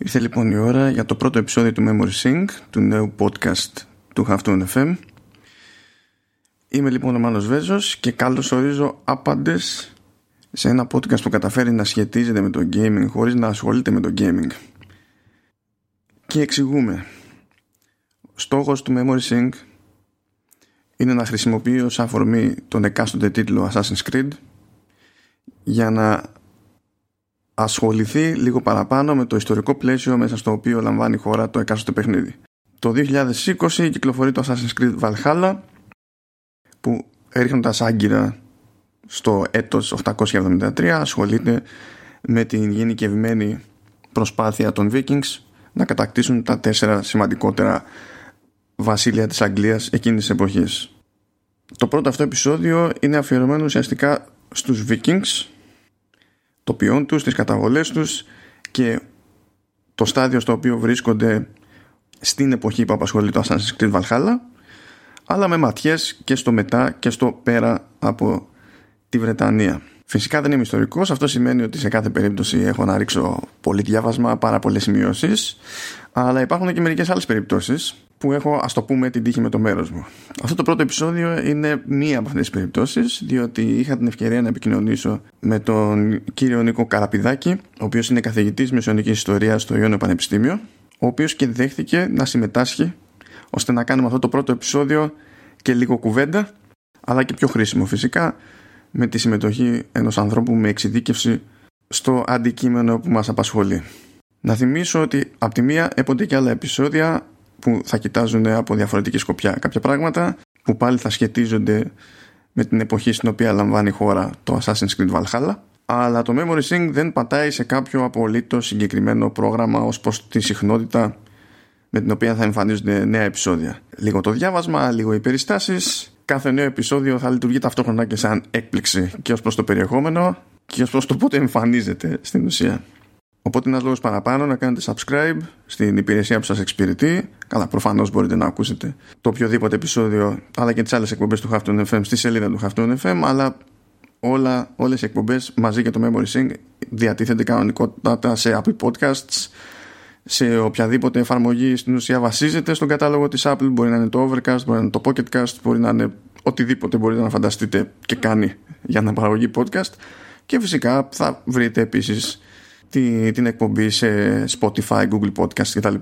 Ήρθε λοιπόν η ώρα για το πρώτο επεισόδιο του Memory Sync, του νέου podcast του Halftone FM. Είμαι λοιπόν ο Μάνος Βέζος και καλώς ορίζω άπαντες σε ένα podcast που καταφέρει να σχετίζεται με το gaming χωρίς να ασχολείται με το gaming. Και εξηγούμε. Στόχος του Memory Sync είναι να χρησιμοποιεί ως αφορμή τον εκάστοτε τίτλο Assassin's Creed για να ασχοληθεί λίγο παραπάνω με το ιστορικό πλαίσιο μέσα στο οποίο λαμβάνει η χώρα το εκάστοτε παιχνίδι. Το 2020 κυκλοφορεί το Assassin's Creed Valhalla που ρίχνοντας άγκυρα στο έτος 873 ασχολείται με την γενικευμένη προσπάθεια των Vikings να κατακτήσουν τα τέσσερα σημαντικότερα βασίλεια της Αγγλίας εκείνης της εποχής. Το πρώτο αυτό επεισόδιο είναι αφιερωμένο ουσιαστικά στους Vikings το ποιόν τους, τις καταβολές τους και το στάδιο στο οποίο βρίσκονται στην εποχή που απασχολεί το Assassin's Creed Valhalla αλλά με ματιές και στο μετά και στο πέρα από τη Βρετανία. Φυσικά δεν είμαι ιστορικός, αυτό σημαίνει ότι σε κάθε περίπτωση έχω να ρίξω πολύ διάβασμα, πάρα πολλές σημειώσεις αλλά υπάρχουν και μερικές άλλες περιπτώσεις που έχω ας το πούμε την τύχη με το μέρος μου. Αυτό το πρώτο επεισόδιο είναι μία από αυτές τις περιπτώσεις διότι είχα την ευκαιρία να επικοινωνήσω με τον κύριο Νίκο Καραπηδάκη ο οποίος είναι καθηγητής μεσαιωνικής ιστορίας στο Ιόνιο Πανεπιστήμιο ο οποίος και δέχτηκε να συμμετάσχει ώστε να κάνουμε αυτό το πρώτο επεισόδιο και λίγο κουβέντα αλλά και πιο χρήσιμο φυσικά με τη συμμετοχή ενός ανθρώπου με εξειδίκευση στο αντικείμενο που μας απασχολεί. Να θυμίσω ότι από τη μία έπονται και άλλα επεισόδια που θα κοιτάζουν από διαφορετική σκοπιά κάποια πράγματα που πάλι θα σχετίζονται με την εποχή στην οποία λαμβάνει η χώρα το Assassin's Creed Valhalla αλλά το Memory Sync δεν πατάει σε κάποιο απολύτως συγκεκριμένο πρόγραμμα ως προς τη συχνότητα με την οποία θα εμφανίζονται νέα επεισόδια. Λίγο το διάβασμα, λίγο οι περιστάσεις. Κάθε νέο επεισόδιο θα λειτουργεί ταυτόχρονα και σαν έκπληξη και ως προς το περιεχόμενο και ως προς το πότε εμφανίζεται στην ουσία. Οπότε ένας λόγος παραπάνω να κάνετε subscribe στην υπηρεσία που σας εξυπηρετεί. Καλά, προφανώς μπορείτε να ακούσετε το οποιοδήποτε επεισόδιο, αλλά και τις άλλες εκπομπές του Halftone FM στη σελίδα του Halftone FM. Αλλά όλα, όλες οι εκπομπές μαζί και το Memory Sync διατίθενται κανονικότατα σε Apple Podcasts σε οποιαδήποτε εφαρμογή στην ουσία βασίζεται στον κατάλογο της Apple μπορεί να είναι το Overcast, μπορεί να είναι το Pocketcast μπορεί να είναι οτιδήποτε μπορείτε να φανταστείτε και κάνει για να παραγωγή podcast και φυσικά θα βρείτε επίσης τη, την εκπομπή σε Spotify, Google Podcast κτλ.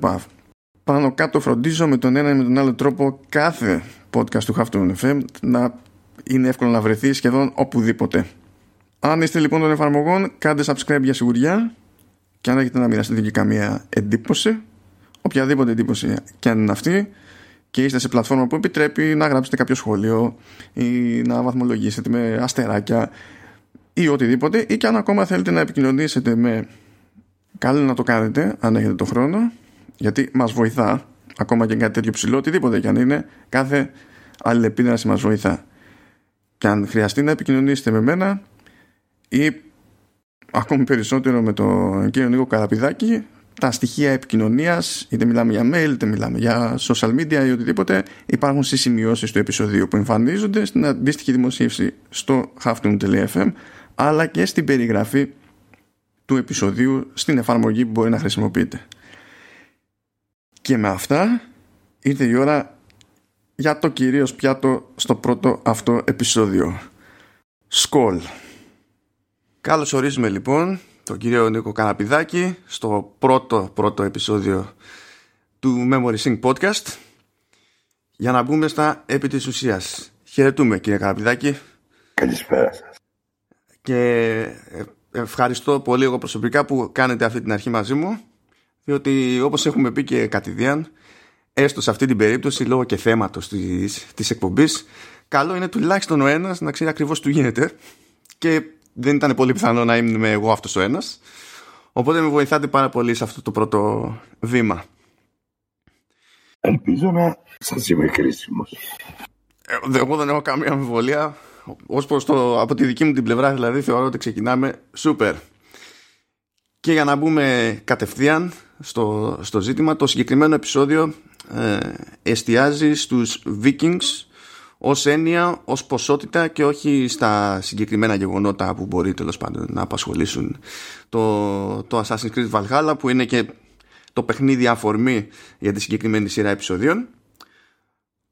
Πάνω κάτω φροντίζω με τον ένα ή με τον άλλο τρόπο κάθε podcast του Halftone FM να είναι εύκολο να βρεθεί σχεδόν οπουδήποτε. Αν είστε λοιπόν των εφαρμογών, κάντε subscribe για σιγουριά και αν έχετε να μοιραστείτε και καμία εντύπωση, οποιαδήποτε εντύπωση και αν είναι αυτή, και είστε σε πλατφόρμα που επιτρέπει να γράψετε κάποιο σχόλιο ή να βαθμολογήσετε με αστεράκια ή οτιδήποτε ή και αν ακόμα θέλετε να επικοινωνήσετε με καλό να το κάνετε αν έχετε το χρόνο γιατί μας βοηθά ακόμα και κάτι τέτοιο ψηλό οτιδήποτε και αν είναι κάθε αλληλεπίδραση μας βοηθά. Και αν χρειαστεί να επικοινωνήσετε με μένα ή ακόμη περισσότερο με τον κύριο Νίκο Καραπηδάκη τα στοιχεία επικοινωνίας είτε μιλάμε για mail είτε μιλάμε για social media ή οτιδήποτε υπάρχουν στις σημειώσεις του επεισοδίου που εμφανίζονται στην αντίστοιχη δημοσίευση στο halftone.fm αλλά και στην περιγραφή του επεισοδίου στην εφαρμογή που μπορεί να χρησιμοποιείτε. Και με αυτά ήρθε η ώρα για το κυρίως πιάτο στο πρώτο αυτό επεισόδιο. Σκόλ. Καλώς ορίζουμε λοιπόν τον κύριο Νίκο Καναπηδάκη στο πρώτο πρώτο επεισόδιο του Memory Sync Podcast για να μπούμε στα επί της ουσίας. Χαιρετούμε κύριε Καναπηδάκη. Καλησπέρα σας και ε, ευχαριστώ πολύ εγώ προσωπικά που κάνετε αυτή την αρχή μαζί μου διότι όπως έχουμε πει και κατηδίαν έστω σε αυτή την περίπτωση λόγω και θέματος της, της εκπομπής καλό είναι τουλάχιστον ο ένας να ξέρει ακριβώς τι γίνεται. Και δεν ήταν πολύ πιθανό να είμαι εγώ αυτός ο ένας. Οπότε με βοηθάτε πάρα πολύ σε αυτό το πρώτο βήμα. Ελπίζω να σας είμαι χρήσιμος ε, Εγώ δεν έχω καμία αμφιβολία ως προς το, από τη δική μου την πλευρά δηλαδή θεωρώ ότι ξεκινάμε σούπερ και για να μπούμε κατευθείαν στο, στο ζήτημα το συγκεκριμένο επεισόδιο ε, εστιάζει στους Vikings ως έννοια, ως ποσότητα και όχι στα συγκεκριμένα γεγονότα που μπορεί τέλος πάντων να απασχολήσουν το, το Assassin's Creed Valhalla που είναι και το παιχνίδι αφορμή για τη συγκεκριμένη σειρά επεισοδίων.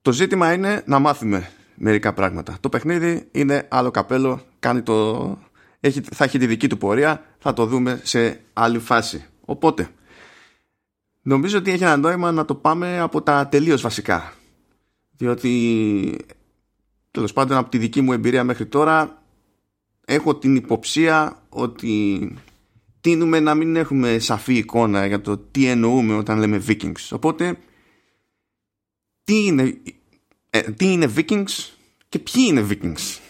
Το ζήτημα είναι να μάθουμε μερικά πράγματα. Το παιχνίδι είναι άλλο καπέλο, κάνει το... έχει, θα έχει τη δική του πορεία, θα το δούμε σε άλλη φάση. Οπότε, νομίζω ότι έχει ένα νόημα να το πάμε από τα τελείως βασικά. Διότι, τέλος πάντων από τη δική μου εμπειρία μέχρι τώρα, έχω την υποψία ότι τίνουμε να μην έχουμε σαφή εικόνα για το τι εννοούμε όταν λέμε Vikings. Οπότε, τι είναι, ε, τι είναι Vikings και ποιοι είναι Vikings;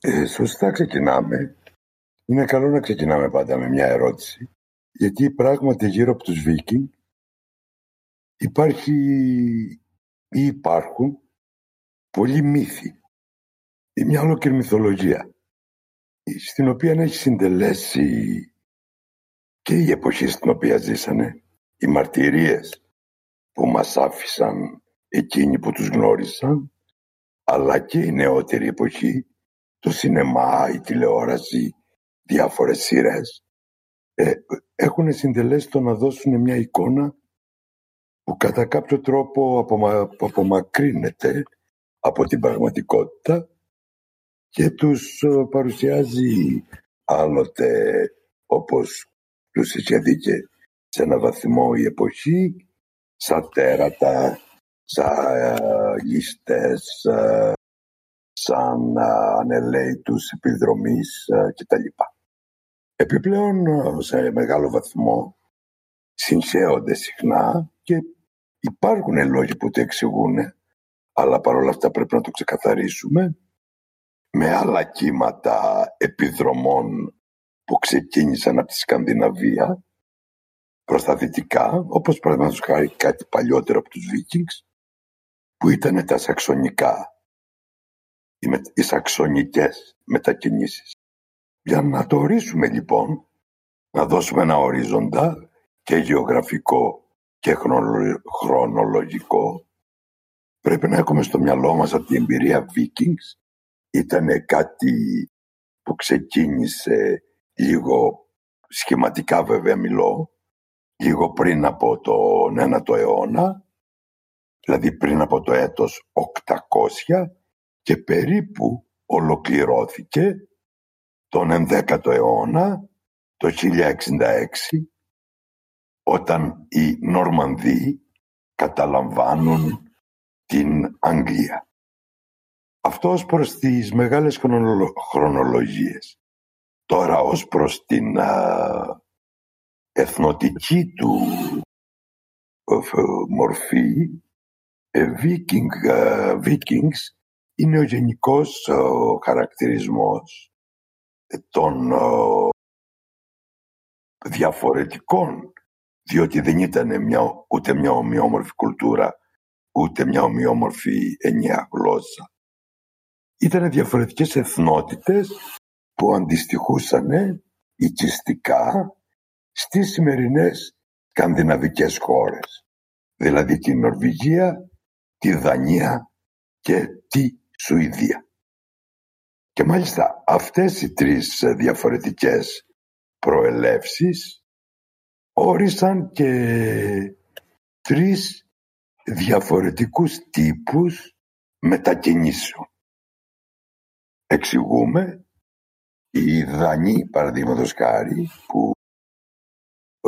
Ε, σωστά ξεκινάμε. Είναι καλό να ξεκινάμε πάντα με μια ερώτηση. Γιατί πράγματι γύρω από τους Viking υπάρχει ή υπάρχουν πολλοί μύθοι ή μια ολόκληρη μυθολογία στην οποία έχει συντελέσει και η εποχή στην οποία ζήσανε, οι μαρτυρίες που μας άφησαν εκείνοι που τους γνώρισαν, αλλά και η νεότερη εποχή, το σινεμά, η τηλεόραση, διάφορες σειρές, ε, έχουν συντελέσει το να δώσουν μια εικόνα που κατά κάποιο τρόπο απομα, απομακρύνεται από την πραγματικότητα και τους ε, παρουσιάζει άλλοτε όπως τους είχε δει και σε ένα βαθμό η εποχή σαν τέρατα, σαν ε, λίστες, ε, σαν ανελέητους επιδρομής κτλ. Επιπλέον σε μεγάλο βαθμό συγχέονται συχνά και υπάρχουν λόγοι που το εξηγούν αλλά παρόλα αυτά πρέπει να το ξεκαθαρίσουμε με άλλα κύματα επιδρομών που ξεκίνησαν από τη Σκανδιναβία προς τα δυτικά, όπως παραδείγματος χάρη κάτι παλιότερο από τους Βίκινγκς, που ήταν τα σαξονικά, οι, με, οι σαξονικές μετακινήσεις. Για να το ορίσουμε λοιπόν, να δώσουμε ένα ορίζοντα και γεωγραφικό και χρονολογικό, πρέπει να έχουμε στο μυαλό μας ότι η εμπειρία Vikings ήταν κάτι που ξεκίνησε λίγο σχηματικά βέβαια μιλώ, λίγο πριν από τον ένατο αιώνα, δηλαδή πριν από το έτος 800 και περίπου ολοκληρώθηκε τον 11ο αιώνα, το 1066, όταν οι Νορμανδοί καταλαμβάνουν την Αγγλία. Αυτό ως προς τις μεγάλες χρονολογίες. Τώρα ως προς την εθνοτική του μορφή, ε, Viking, Vikings είναι ο γενικός χαρακτηρισμός των διαφορετικών διότι δεν ήταν μια, ούτε μια ομοιόμορφη κουλτούρα ούτε μια ομοιόμορφη ενιαία γλώσσα. Ήταν διαφορετικές εθνότητες που αντιστοιχούσαν οικιστικά στις σημερινές σκανδιναβικές χώρες, δηλαδή τη Νορβηγία, τη Δανία και τη Σουηδία. Και μάλιστα αυτές οι τρεις διαφορετικές προελεύσεις όρισαν και τρεις διαφορετικούς τύπους μετακινήσεων. Εξηγούμε οι Δανείοι παραδείγματος χάρη που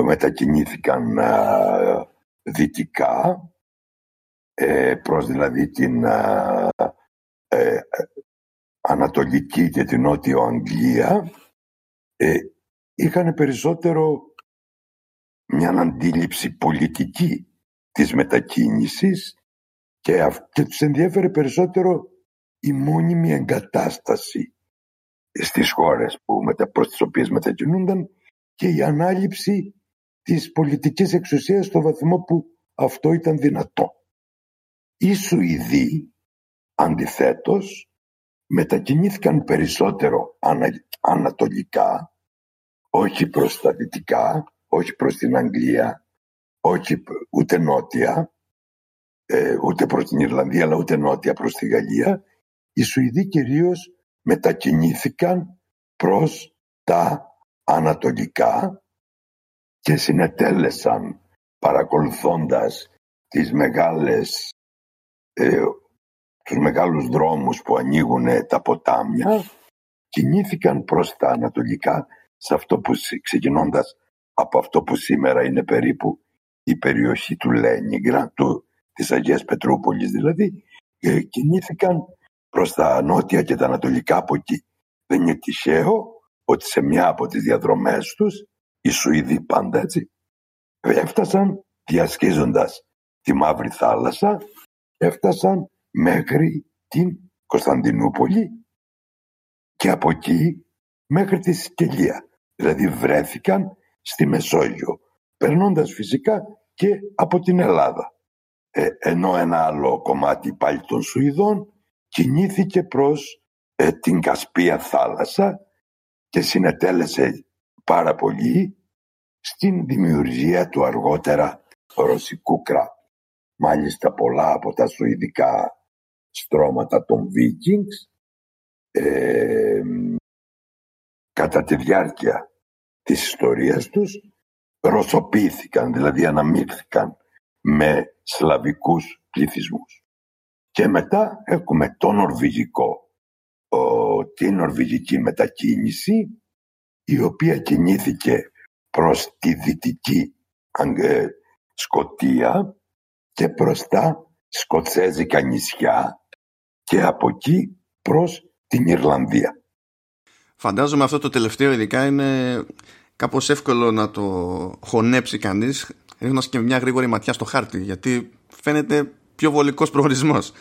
μετακινήθηκαν α, δυτικά ε, προς δηλαδή την ε, Ανατολική και την Νότιο Αγγλία ε, είχαν περισσότερο μια αντίληψη πολιτική της μετακίνησης και, και τους ενδιέφερε περισσότερο η μόνιμη εγκατάσταση στις χώρες που, μετα, προς τις οποίες μετακινούνταν και η ανάληψη της πολιτικής εξουσίας στο βαθμό που αυτό ήταν δυνατό. Οι Σουηδοί αντιθέτως μετακινήθηκαν περισσότερο ανατολικά, όχι προς τα δυτικά, όχι προς την Αγγλία, όχι ούτε νότια, ε, ούτε προς την Ιρλανδία, αλλά ούτε νότια προς τη Γαλλία, οι Σουηδοί κυρίως μετακινήθηκαν προς τα ανατολικά και συνετέλεσαν παρακολουθώντας τις μεγάλες, ε, τους μεγάλους δρόμους που ανοίγουν τα ποτάμια κινήθηκαν προς τα ανατολικά σε αυτό που ξεκινώντας από αυτό που σήμερα είναι περίπου η περιοχή του Λένιγκρα, του, της Αγίας Πετρούπολης δηλαδή, ε, κινήθηκαν προς τα νότια και τα ανατολικά από εκεί. Δεν είναι τυχαίο ότι σε μια από τις διαδρομές τους οι Σουηδοί πάντα έτσι έφτασαν διασχίζοντας τη Μαύρη Θάλασσα έφτασαν μέχρι την Κωνσταντινούπολη και από εκεί μέχρι τη Σικελία. Δηλαδή βρέθηκαν στη Μεσόγειο, περνώντας φυσικά και από την Ελλάδα. Ε, ενώ ένα άλλο κομμάτι πάλι των Σουηδών κινήθηκε προς ε, την Κασπία θάλασσα και συνετέλεσε πάρα πολύ στην δημιουργία του αργότερα ρωσικού κράτους. Μάλιστα πολλά από τα σουηδικά στρώματα των Vikings ε, κατά τη διάρκεια της ιστορίας τους ρωσοποιήθηκαν, δηλαδή αναμίχθηκαν με σλαβικούς πληθυσμούς. Και μετά έχουμε το νορβηγικό, ο, την νορβηγική μετακίνηση η οποία κινήθηκε προς τη δυτική ε, Σκοτία και προς τα σκοτσέζικα νησιά και από εκεί προς την Ιρλανδία. Φαντάζομαι αυτό το τελευταίο ειδικά είναι κάπως εύκολο να το χωνέψει κανείς ρίχνοντας και μια γρήγορη ματιά στο χάρτη γιατί φαίνεται πιο βολικός προορισμός.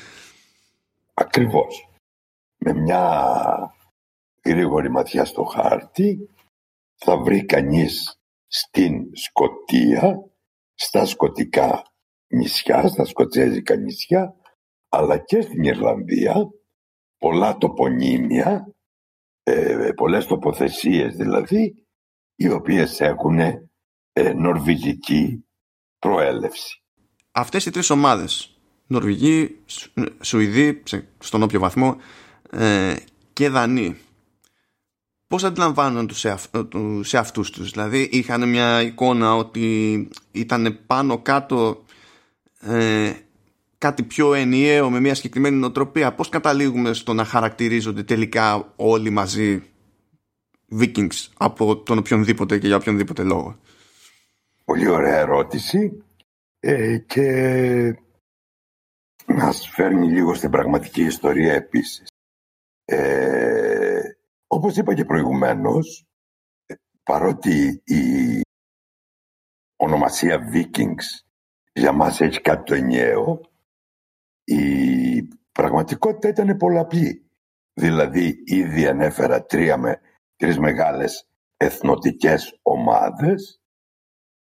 Ακριβώς. Με μια γρήγορη ματιά στο χάρτη θα βρει κανείς στην Σκοτία, στα σκοτικά νησιά, στα σκοτσέζικα νησιά, αλλά και στην Ιρλανδία, πολλά τοπονύμια, ε, πολλές τοποθεσίες δηλαδή, οι οποίες έχουν ε, νορβηγική προέλευση. Αυτές οι τρεις ομάδες, Νορβηγοί, Σουηδοί, στον όποιο βαθμό, ε, και Δανείοι, πώς αντιλαμβάνουν τους σε, σε αυτούς τους; Δηλαδή είχαν μια εικόνα ότι ήταν πάνω κάτω ε, κάτι πιο ενιαίο με μια συγκεκριμένη νοοτροπία. Πώς καταλήγουμε στο να χαρακτηρίζονται τελικά όλοι μαζί Vikings από τον οποιονδήποτε και για οποιονδήποτε λόγο; Πολύ ωραία ερώτηση ε, και μας φέρνει λίγο στην πραγματική ιστορία επίσης. Ε, όπως είπα και προηγουμένως, παρότι η ονομασία Vikings για μας έχει κάτι το ενιαίο, η πραγματικότητα ήταν πολλαπλή. Δηλαδή ήδη ανέφερα τρία με, τρεις μεγάλες εθνοτικές ομάδες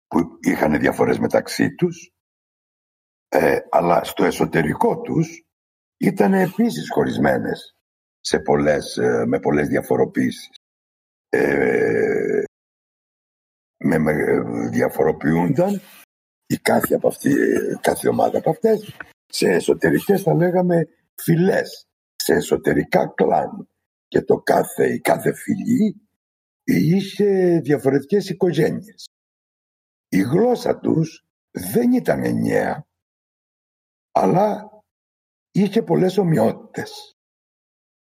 που είχαν διαφορές μεταξύ τους ε, αλλά στο εσωτερικό τους ήταν επίσης χωρισμένες σε πολλές, ε, με πολλές διαφοροποίησεις. Ε, με, με, διαφοροποιούνταν η κάθε, από αυτή, κάθε ομάδα από αυτές σε εσωτερικές θα λέγαμε φυλές, σε εσωτερικά κλάν και το κάθε, η κάθε φυλή είχε διαφορετικές οικογένειες. Η γλώσσα τους δεν ήταν ενιαία, αλλά είχε πολλές ομοιότητες.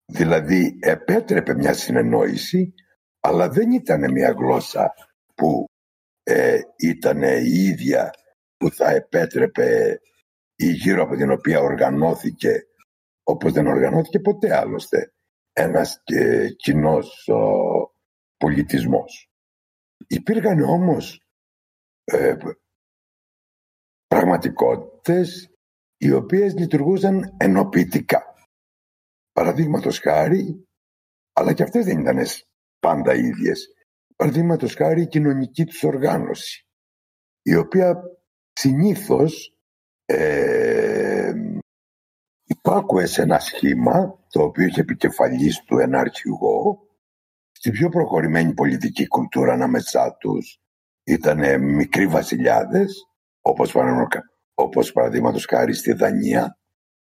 Δηλαδή επέτρεπε μια συνεννόηση, αλλά δεν ήταν μια γλώσσα που ε, ήταν η ίδια που θα επέτρεπε ή γύρω από την οποία οργανώθηκε όπως δεν οργανώθηκε ποτέ άλλωστε ένας και κοινός ο, πολιτισμός. Υπήρχαν όμως ε, πραγματικότητες οι οποίες λειτουργούσαν ενοποιητικά. Παραδείγματος χάρη, αλλά και αυτές δεν ήταν πάντα ίδιες. Παραδείγματος χάρη η κοινωνική τους οργάνωση, η οποία συνήθως ε, υπάκουε σε ένα σχήμα το οποίο είχε επικεφαλής του ένα αρχηγό στην πιο προχωρημένη πολιτική κουλτούρα ανάμεσά τους ήταν μικροί βασιλιάδες όπως, όπως παραδείγματος χάρη στη Δανία.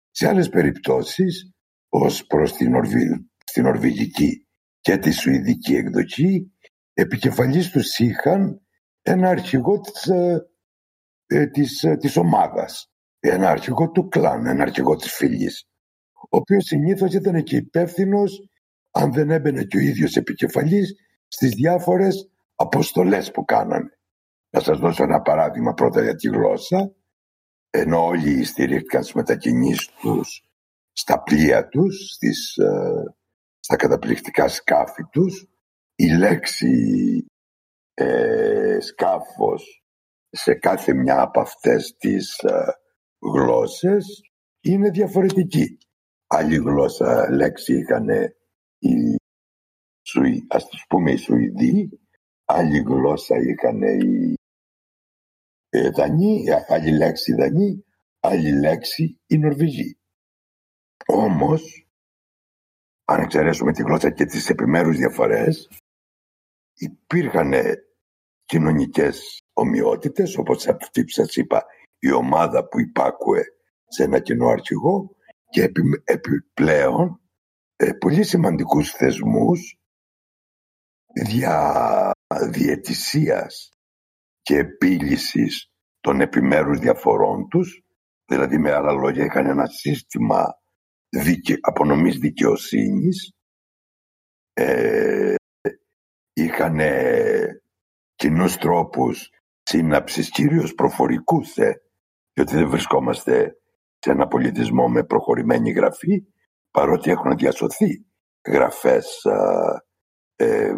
Σε άλλες περιπτώσεις ως προς την, Ορβη, την Ορβηγική και τη Σουηδική εκδοχή επικεφαλής τους είχαν ένα αρχηγό της, ε, ε, της, ε, της ομάδας. Ένα αρχηγό του κλάν, ένα αρχηγό της φυλής. Ο οποίος συνήθως ήταν και υπεύθυνος αν δεν έμπαινε και ο ίδιος επικεφαλής στις διάφορες αποστολές που κάνανε. Να σας δώσω ένα παράδειγμα πρώτα για τη γλώσσα. Ενώ όλοι στηρίχθηκαν στις μετακινήσεις τους στα πλοία τους, στις, ε, στα καταπληκτικά σκάφη τους, η λέξη ε, σκάφος σε κάθε μια από αυτές τις ε, γλώσσες είναι διαφορετική. Άλλη γλώσσα λέξη είχαν οι Σουη, ας τους πούμε οι Σουηδοί, άλλη γλώσσα είχαν οι ε, Δανείοι, άλλη λέξη Δανείοι, άλλη λέξη οι Νορβηγοί. Όμως, αν εξαιρέσουμε τη γλώσσα και τις επιμέρους διαφορές, υπήρχαν κοινωνικές ομοιότητες, όπως αυτή που σας είπα, η ομάδα που υπάκουε σε ένα κοινό αρχηγό και επιπλέον ε, πολύ σημαντικούς θεσμούς δια διαιτησίας και επίλυσης των επιμέρους διαφορών τους, δηλαδή με άλλα λόγια είχαν ένα σύστημα δικαι... απονομής δικαιοσύνης, ε, είχαν κοινούς τρόπους σύναψης, κυρίως προφορικούς, ε, διότι δεν βρισκόμαστε σε ένα πολιτισμό με προχωρημένη γραφή, παρότι έχουν διασωθεί γραφές ε,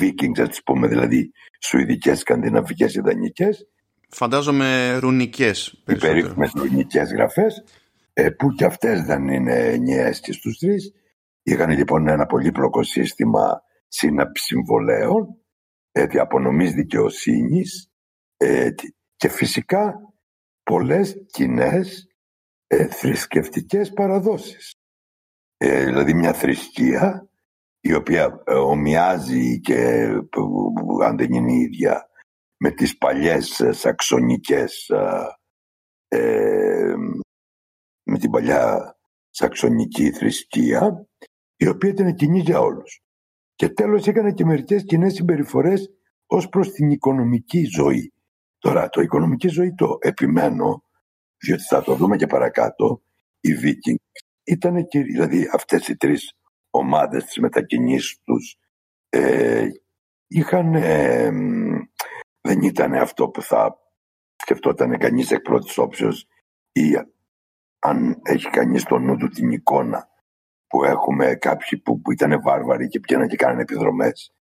Vikings, ας πούμε, δηλαδή σουηδικές, σκανδιναβικές, ιδανικές. Φαντάζομαι ρουνικές. Οι περίφημες ρουνικές γραφές, ε, που και αυτές δεν είναι ενιαίες και στους τρεις. Είχαν λοιπόν ένα πολύπλοκο σύστημα σύναψης συμβολέων, ε, διαπονομής δικαιοσύνης ε, και φυσικά πολλές κοινές ε, θρησκευτικές παραδόσεις. Ε, δηλαδή μια θρησκεία η οποία ε, ομοιάζει και αν δεν είναι ίδια με τις παλιές ε, σαξονικές ε, με την παλιά σαξονική θρησκεία η οποία ήταν κοινή για όλους. Και τέλος έκανε και μερικές κοινές συμπεριφορές ως προς την οικονομική ζωή. Τώρα το οικονομική ζωή το επιμένω διότι θα το δούμε και παρακάτω. Οι Βίκινγκ ήταν και δηλαδή αυτές οι τρεις ομάδες της μετακινήσεις τους ε, είχαν ε, δεν ήταν αυτό που θα σκεφτόταν κανείς εκ πρώτης όψεως ή αν έχει κανείς στο νου του την εικόνα που έχουμε κάποιοι που, που ήταν βάρβαροι και πήγαιναν και κάνανε επιδρομές.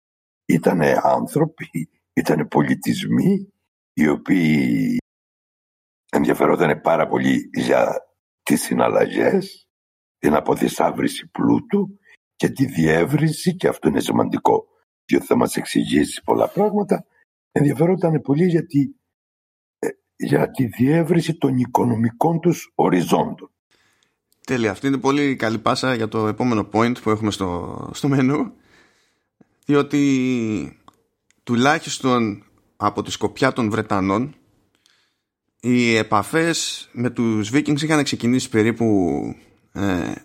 Ήταν άνθρωποι, ήταν πολιτισμοί οι οποίοι ενδιαφερόταν πάρα πολύ για τις συναλλαγές, την αποθυσάβρηση πλούτου και τη διεύρυνση, και αυτό είναι σημαντικό, διότι θα μας εξηγήσει πολλά πράγματα, ενδιαφερόταν πολύ για τη, ε, για τη διεύρυνση των οικονομικών τους οριζόντων. Τέλεια. Αυτή είναι πολύ καλή πάσα για το επόμενο point που έχουμε στο, στο μενού. Διότι τουλάχιστον από τη σκοπιά των Βρετανών οι επαφές με τους Vikings είχαν ξεκινήσει περίπου ε,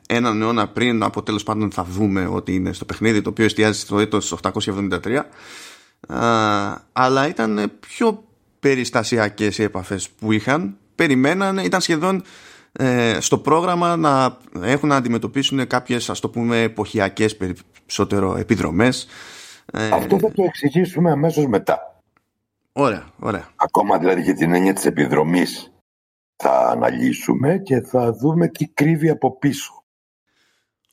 έναν αιώνα πριν από τέλος πάντων θα δούμε ότι είναι στο παιχνίδι το οποίο εστιάζει στο έτος 873 ε, αλλά ήταν πιο περιστασιακές οι επαφές που είχαν. Περιμέναν, ήταν σχεδόν ε, στο πρόγραμμα να έχουν να αντιμετωπίσουν κάποιες ας το πούμε εποχιακές περισσότερο επιδρομές. Ε, Αυτό θα το εξηγήσουμε αμέσως μετά Ωραία, ωραία. Ακόμα δηλαδή για την έννοια της επιδρομής θα αναλύσουμε και θα δούμε τι κρύβει από πίσω.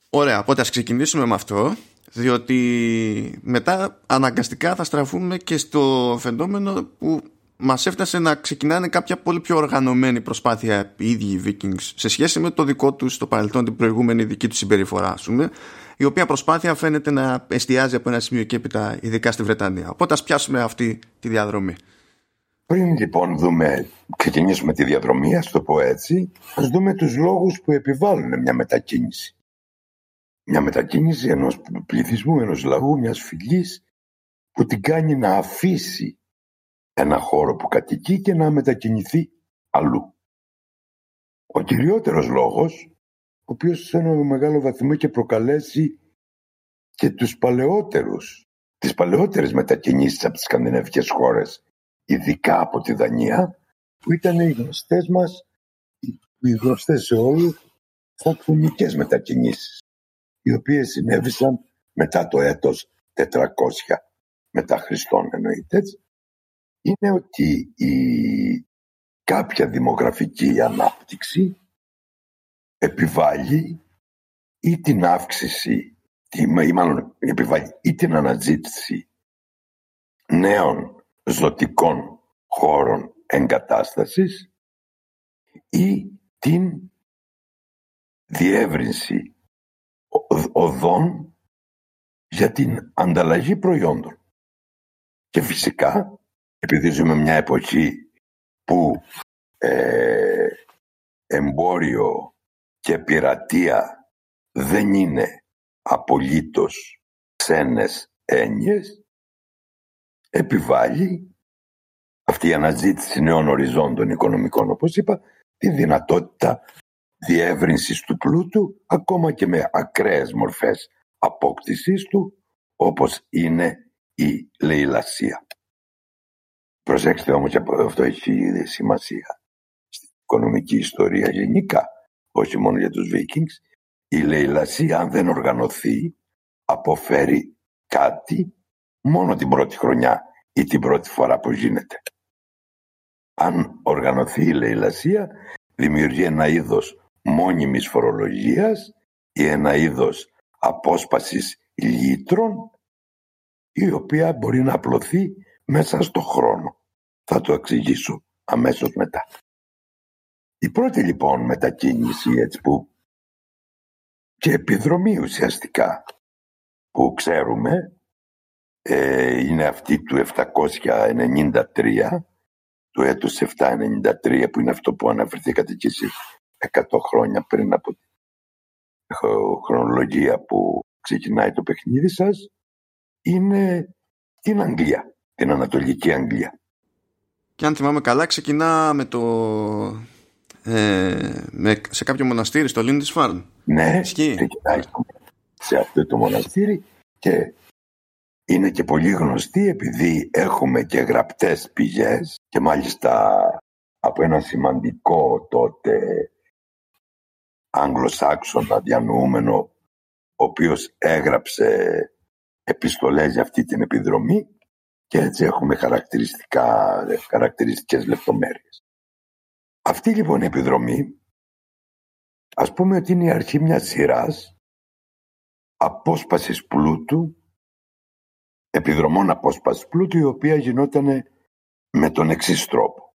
Ωραία, οπότε ας ξεκινήσουμε με αυτό διότι μετά αναγκαστικά θα στραφούμε και στο φαινόμενο που μας έφτασε να ξεκινάνε κάποια πολύ πιο οργανωμένη προσπάθεια οι ίδιοι οι Vikings σε σχέση με το δικό τους το παρελθόν την προηγούμενη δική τους συμπεριφορά πούμε, η οποία προσπάθεια φαίνεται να εστιάζει από ένα σημείο και έπειτα ειδικά στη Βρετανία οπότε ας πιάσουμε αυτή τη διαδρομή πριν λοιπόν δούμε, ξεκινήσουμε τη διαδρομή, ας το πω έτσι, ας δούμε τους λόγους που επιβάλλουν μια μετακίνηση. Μια μετακίνηση ενός πληθυσμού, ενός λαού, μιας φυλής που την κάνει να αφήσει ένα χώρο που κατοικεί και να μετακινηθεί αλλού. Ο κυριότερος λόγος, ο οποίος σε ένα μεγάλο βαθμό και προκαλέσει και τους παλαιότερους, τις παλαιότερες μετακινήσεις από τις σκανδιναβικές χώρες, ειδικά από τη Δανία, που ήταν οι γνωστές μας, οι γνωστές σε όλους, φωτφωνικές μετακινήσεις, οι οποίες συνέβησαν μετά το έτος 400 μετά Χριστόν εννοείται είναι ότι η κάποια δημογραφική ανάπτυξη επιβάλλει ή την αύξηση ή μάλλον επιβάλλει ή την αναζήτηση νέων ζωτικών χώρων εγκατάστασης ή την διεύρυνση οδών για την ανταλλαγή προϊόντων. Και φυσικά, επειδή ζούμε μια εποχή που ε, εμπόριο και πειρατεία δεν είναι απολύτως ξένες έννοιες, επιβάλλει αυτή η αναζήτηση νέων οριζόντων οικονομικών, όπως είπα, τη δυνατότητα διεύρυνσης του πλούτου, ακόμα και με ακραίες μορφές απόκτησής του, όπως είναι η λαιλασία. Προσέξτε όμως, αυτό έχει σημασία στην οικονομική ιστορία γενικά, όχι μόνο για τους Βίκινγκς. Η λαιλασία, αν δεν οργανωθεί, αποφέρει κάτι μόνο την πρώτη χρονιά ή την πρώτη φορά που γίνεται. Αν οργανωθεί η λαιλασία, δημιουργεί ένα είδος μόνιμης φορολογίας ή ένα είδος απόσπασης λίτρων η οποία μπορεί να απλωθεί μέσα στο χρόνο. Θα το εξηγήσω αμέσως μετά. Η πρώτη λοιπόν μετακίνηση έτσι που και επιδρομή ουσιαστικά που ξέρουμε ε, είναι αυτή του 793 του έτους 793 που είναι αυτό που αναφερθήκατε κι εσείς 100 χρόνια πριν από τη χρονολογία που ξεκινάει το παιχνίδι σας είναι την Αγγλία, την Ανατολική Αγγλία. Και αν θυμάμαι καλά ξεκινά με το ε, με, σε κάποιο μοναστήρι στο της Φάρν. Ναι, ξεκινάει σε αυτό το μοναστήρι και είναι και πολύ γνωστή επειδή έχουμε και γραπτές πηγές και μάλιστα από ένα σημαντικό τότε Άγγλο-Σάξονα διανοούμενο ο οποίος έγραψε επιστολές για αυτή την επιδρομή και έτσι έχουμε χαρακτηριστικά, χαρακτηριστικές λεπτομέρειες. Αυτή λοιπόν η επιδρομή ας πούμε ότι είναι η αρχή μιας σειράς απόσπασης πλούτου επιδρομών απόσπασης πλούτου η οποία γινόταν με τον εξής τρόπο.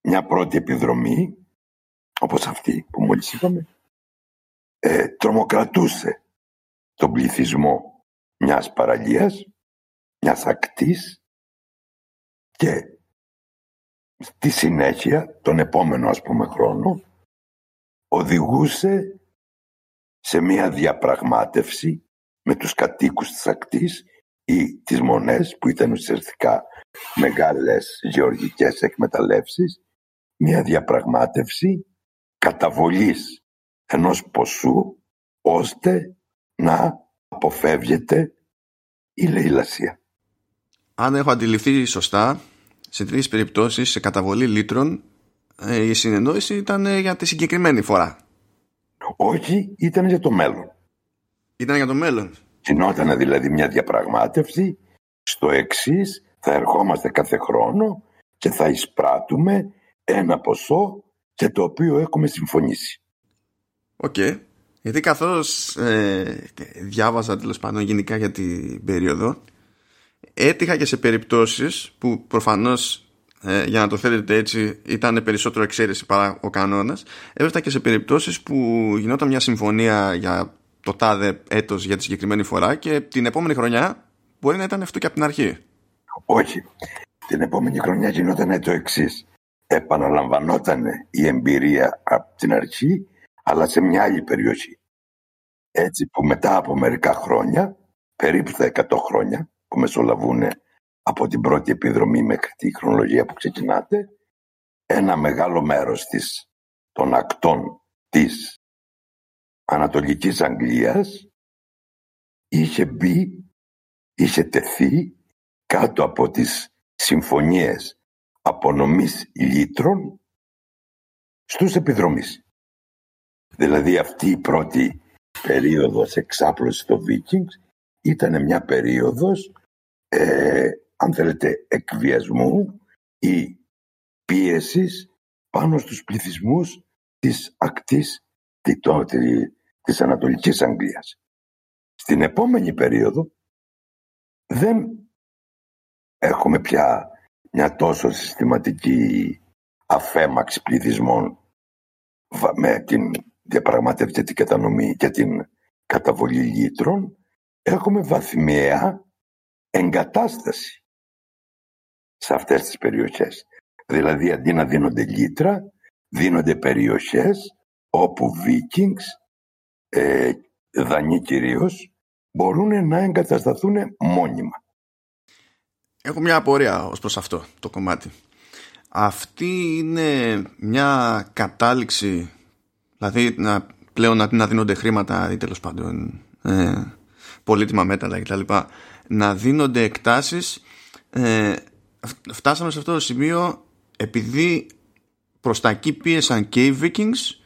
Μια πρώτη επιδρομή όπως αυτή που μόλις είπαμε ε, τρομοκρατούσε τον πληθυσμό μιας παραλίας, μιας ακτής και στη συνέχεια, τον επόμενο ας πούμε χρόνο, οδηγούσε σε μια διαπραγμάτευση με τους κατοίκους της ακτής ή τις μονές που ήταν ουσιαστικά μεγάλες γεωργικές εκμεταλλεύσεις, μια διαπραγμάτευση καταβολής ενός ποσού ώστε να αποφεύγεται η λαιλασία. Αν έχω αντιληφθεί σωστά, σε τρεις περιπτώσεις σε καταβολή λίτρων ε, η συνεννόηση ήταν ε, για τη συγκεκριμένη φορά. Όχι, ήταν για το μέλλον. Ήταν για το μέλλον. Γινόταν δηλαδή μια διαπραγμάτευση στο εξής θα ερχόμαστε κάθε χρόνο και θα εισπράττουμε ένα ποσό και το οποίο έχουμε συμφωνήσει. Ok. Okay. Γιατί καθώς ε, διάβαζα τέλος πάντων γενικά για την περίοδο έτυχα και σε περιπτώσεις που προφανώς ε, για να το θέλετε έτσι ήταν περισσότερο εξαίρεση παρά ο κανόνας έβρισκα και σε περιπτώσεις που γινόταν μια συμφωνία για το τάδε έτος για τη συγκεκριμένη φορά και την επόμενη χρονιά μπορεί να ήταν αυτό και από την αρχή. Όχι. Την επόμενη χρονιά γινόταν το εξής. Επαναλαμβανόταν η εμπειρία από την αρχή αλλά σε μια άλλη περιοχή. Έτσι που μετά από μερικά χρόνια, περίπου τα 100 χρόνια που μεσολαβούν από την πρώτη επιδρομή μέχρι τη χρονολογία που ξεκινάτε, ένα μεγάλο μέρος της, των ακτών της Ανατολικής Αγγλίας είχε μπει, είχε τεθεί κάτω από τις συμφωνίες απονομής λίτρων στους επιδρομείς. Δηλαδή αυτή η πρώτη περίοδος εξάπλωσης των Vikings ήταν μια περίοδος ε, αν θέλετε εκβιασμού ή πίεσης πάνω στους πληθυσμούς της ακτής της Ανατολικής Αγγλίας. Στην επόμενη περίοδο δεν έχουμε πια μια τόσο συστηματική αφέμαξη πληθυσμών με την διαπραγματευτική κατανομή και την καταβολή λίτρων έχουμε βαθμιαία εγκατάσταση σε αυτές τις περιοχές. Δηλαδή αντί να δίνονται λίτρα, δίνονται περιοχές όπου Vikings, ε, δανεί κυρίως, μπορούν να εγκατασταθούν μόνιμα. Έχω μια απορία ως προς αυτό το κομμάτι. Αυτή είναι μια κατάληξη, δηλαδή να, πλέον να, να δίνονται χρήματα ή τέλος πάντων ε, πολύτιμα μέταλλα κτλ. Να δίνονται εκτάσεις. Ε, φτάσαμε σε αυτό το σημείο επειδή προς τα εκεί πίεσαν και οι Vikings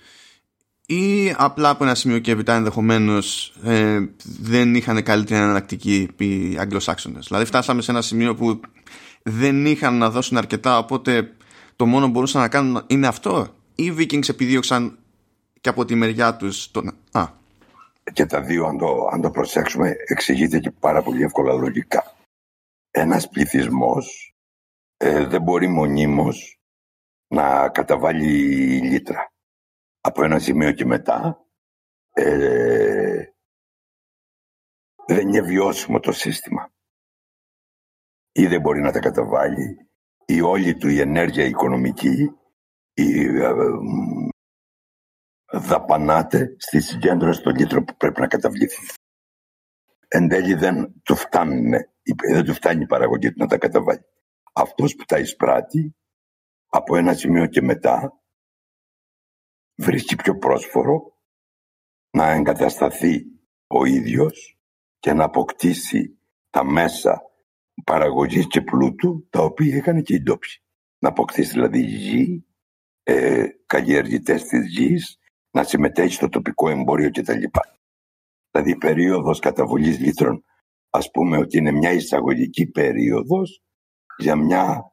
ή απλά από ένα σημείο και έπειτα ενδεχομένως ε, δεν είχαν καλύτερη εναλλακτική οι Αγγλοσάξονες. Δηλαδή φτάσαμε σε ένα σημείο που δεν είχαν να δώσουν αρκετά οπότε το μόνο που μπορούσαν να κάνουν είναι αυτό ή οι Vikings επιδίωξαν και από τη μεριά τους τον... Α. Και τα δύο αν το, αν το προσέξουμε εξηγείται και πάρα πολύ εύκολα λογικά. Ένας πληθυσμός ε, δεν μπορεί μονίμως να καταβάλει λίτρα από ένα σημείο και μετά ε, δεν είναι βιώσιμο το σύστημα. Ή δεν μπορεί να τα καταβάλει, ή όλη του η ενέργεια οικονομική ή, ε, δαπανάται στη συγκέντρωση των λίτρων που πρέπει να καταβληθεί. Εν τέλει δεν του, φτάνει, δεν του φτάνει η παραγωγή του να τα καταβάλει. Αυτός που τα εισπράττει από ένα σημείο και μετά βρίσκει πιο πρόσφορο να εγκατασταθεί ο ίδιος και να αποκτήσει τα μέσα παραγωγής και πλούτου τα οποία έκανε και οι ντόπιοι. Να αποκτήσει δηλαδή γη, ε, καλλιεργητές της γης, να συμμετέχει στο τοπικό εμπόριο κτλ. Δηλαδή η περίοδος καταβολής λίτρων ας πούμε ότι είναι μια εισαγωγική περίοδος για μια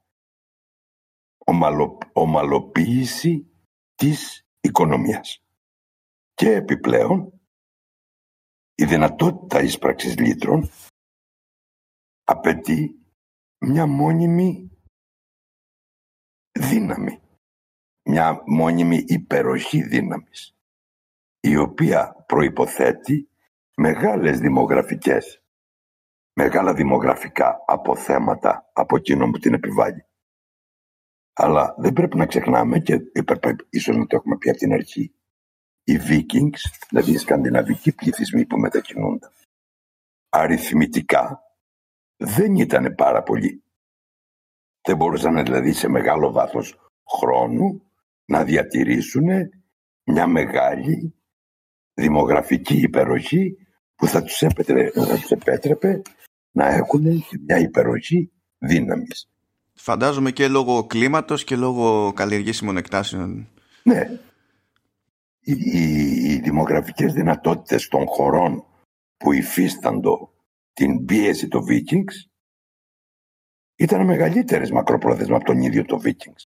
ομαλο, ομαλοποίηση της οικονομίας. Και επιπλέον, η δυνατότητα ίσπραξης λίτρων απαιτεί μια μόνιμη δύναμη, μια μόνιμη υπεροχή δύναμης, η οποία προϋποθέτει μεγάλες δημογραφικές, μεγάλα δημογραφικά αποθέματα από εκείνον που την επιβάλλει. Αλλά δεν πρέπει να ξεχνάμε και ίσως να το έχουμε πει από την αρχή. Οι Vikings, δηλαδή οι σκανδιναβικοί πληθυσμοί που μετακινούνται, αριθμητικά δεν ήταν πάρα πολλοί. Δεν μπορούσαν δηλαδή σε μεγάλο βάθος χρόνου να διατηρήσουν μια μεγάλη δημογραφική υπεροχή που θα τους, επέτρεπε, θα τους επέτρεπε να έχουν μια υπεροχή δύναμης. Φαντάζομαι και λόγω κλίματος και λόγω καλλιεργήσιμων εκτάσεων. Ναι. Οι, οι, οι δημογραφικές δυνατότητες των χωρών που υφίσταντο την πίεση των Vikings ήταν μεγαλύτερες μακροπρόθεσμα από τον ίδιο το Vikings.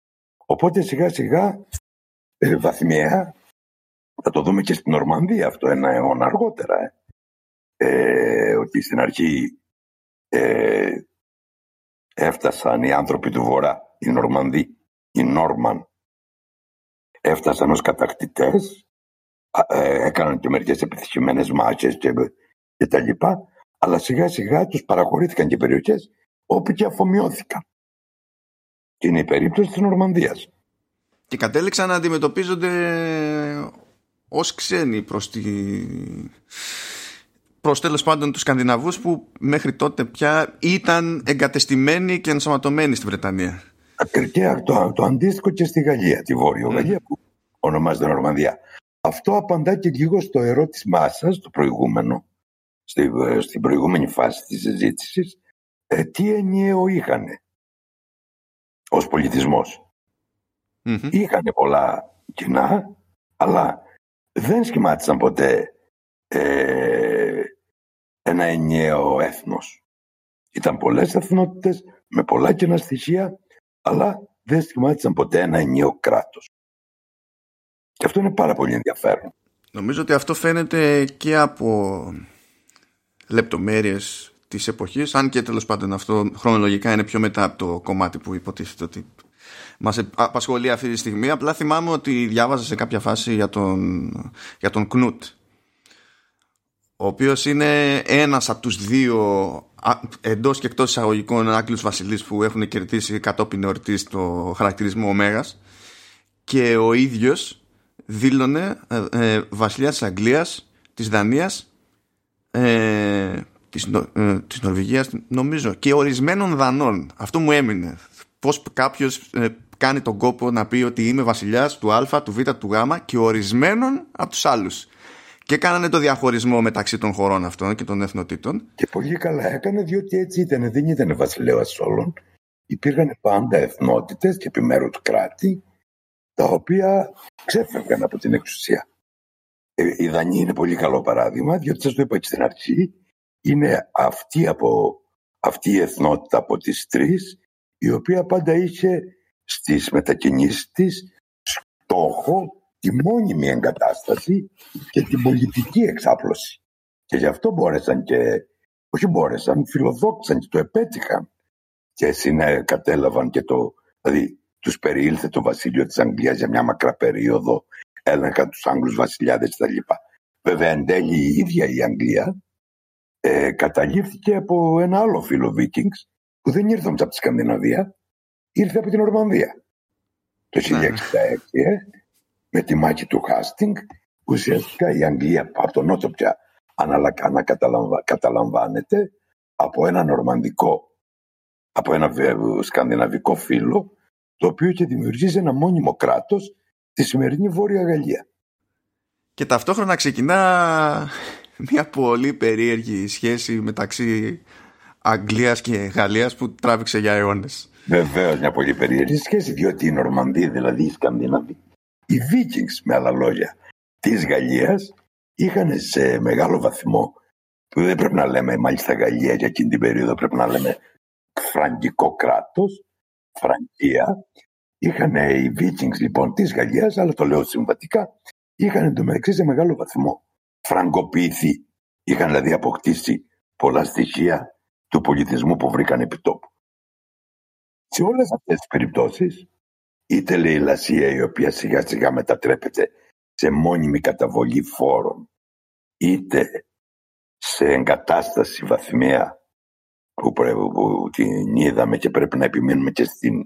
Οπότε σιγά σιγά ε, βαθμιαία θα το δούμε και στην Ορμανδία αυτό ένα αιώνα αργότερα. Ε. Ε, ότι στην αρχή ε, έφτασαν οι άνθρωποι του Βορρά, οι Νορμανδοί, οι Νόρμαν, έφτασαν ως κατακτητές, ε, έκαναν και μερικές επιτυχημένες μάχες και, και τα λοιπά, αλλά σιγά σιγά τους παραχωρήθηκαν και περιοχές όπου και αφομοιώθηκαν. Και είναι η περίπτωση της Νορμανδίας. Και κατέληξαν να αντιμετωπίζονται ως ξένοι προς τη προς τέλος πάντων τους Σκανδιναβούς που μέχρι τότε πια ήταν εγκατεστημένοι και ενσωματωμένοι στη Βρετανία. Και το, το αντίστοιχο και στη Γαλλία, τη Βόρειο mm. Γαλλία που ονομάζεται Νορμανδία. Αυτό απαντά και λίγο στο ερώτημά σας, το προηγούμενο, στη, στην προηγούμενη φάση της συζήτησης, ε, τι ενιαίο είχαν ως πολιτισμος Είχαν πολλά κοινά, αλλά δεν σχημάτισαν ποτέ ε, ένα ενιαίο έθνος. Ήταν πολλές εθνότητες με πολλά κοινά στοιχεία, αλλά δεν σχημάτισαν ποτέ ένα ενιαίο κράτος. Και αυτό είναι πάρα πολύ ενδιαφέρον. Νομίζω ότι αυτό φαίνεται και από λεπτομέρειες της εποχής, αν και τέλος πάντων αυτό χρονολογικά είναι πιο μετά από το κομμάτι που υποτίθεται ότι μας απασχολεί αυτή τη στιγμή. Απλά θυμάμαι ότι διάβαζα σε κάποια φάση για τον, για τον Κνούτ, ο οποίος είναι ένας από τους δύο εντός και εκτός εισαγωγικών Άκλους Βασιλείς που έχουν κερδίσει κατόπιν εορτής το χαρακτηρισμό Ωμέγας και ο ίδιος δήλωνε ε, ε, βασιλιάς της Αγγλίας, της Δανίας, ε, της, ε, της Νορβηγίας νομίζω και ορισμένων Δανών. Αυτό μου έμεινε. Πώς κάποιος ε, κάνει τον κόπο να πει ότι είμαι βασιλιάς του Α, του Β, του Γ και ορισμένων από τους άλλους. Και κάνανε το διαχωρισμό μεταξύ των χωρών αυτών και των εθνοτήτων. Και πολύ καλά έκανε διότι έτσι ήταν. Δεν ήταν βασιλέας όλων. Υπήρχαν πάντα εθνότητες και επιμέρους κράτη τα οποία ξέφευγαν από την εξουσία. Ε, η Δανία είναι πολύ καλό παράδειγμα, διότι σας το είπα και στην αρχή, είναι αυτή, από, αυτή η εθνότητα από τις τρεις, η οποία πάντα είχε στις μετακινήσεις της στόχο τη μόνιμη εγκατάσταση και την πολιτική εξάπλωση. Και γι' αυτό μπόρεσαν και, όχι μπόρεσαν, φιλοδόξαν και το επέτυχαν. Και κατέλαβαν και το, δηλαδή τους περιήλθε το βασίλειο της Αγγλίας για μια μακρά περίοδο, έλεγχαν τους Άγγλους βασιλιάδες κτλ. Βέβαια, εν τέλει η ίδια η Αγγλία ε, καταλήφθηκε από ένα άλλο φίλο Βίκινγκς που δεν ήρθε από τη Σκανδιναβία, ήρθε από την Ορμανδία. Το 1966, ναι. ε, με τη μάχη του Χάστινγκ, ουσιαστικά η Αγγλία από τον Νότο πια ανακαταλαμβάνεται από ένα νορμανδικό, από ένα σκανδιναβικό φίλο το οποίο και δημιουργήσει ένα μόνιμο κράτος στη σημερινή Βόρεια Γαλλία. Και ταυτόχρονα ξεκινά μια πολύ περίεργη σχέση μεταξύ Αγγλίας και Γαλλίας που τράβηξε για αιώνες. Βεβαίως μια πολύ περίεργη σχέση, διότι οι Νορμανδοί, δηλαδή οι Σκανδιναβοί, οι Βίκινγκς με άλλα λόγια, της Γαλλίας είχαν σε μεγάλο βαθμό, που δεν πρέπει να λέμε μάλιστα Γαλλία για εκείνη την περίοδο, πρέπει να λέμε φραγκικό κράτος, Φραγκία. Είχαν οι Vikings λοιπόν της Γαλλίας, αλλά το λέω συμβατικά, είχαν εντωμεταξύ σε μεγάλο βαθμό φραγκοποιηθεί. Είχαν δηλαδή αποκτήσει πολλά στοιχεία του πολιτισμού που βρήκαν επί τόπου. Σε όλες αυτές τις περιπτώσεις, είτε λέει η λασία η οποία σιγά σιγά μετατρέπεται σε μόνιμη καταβολή φόρων, είτε σε εγκατάσταση βαθμία που, πρέπει, που την είδαμε και πρέπει να επιμείνουμε και στην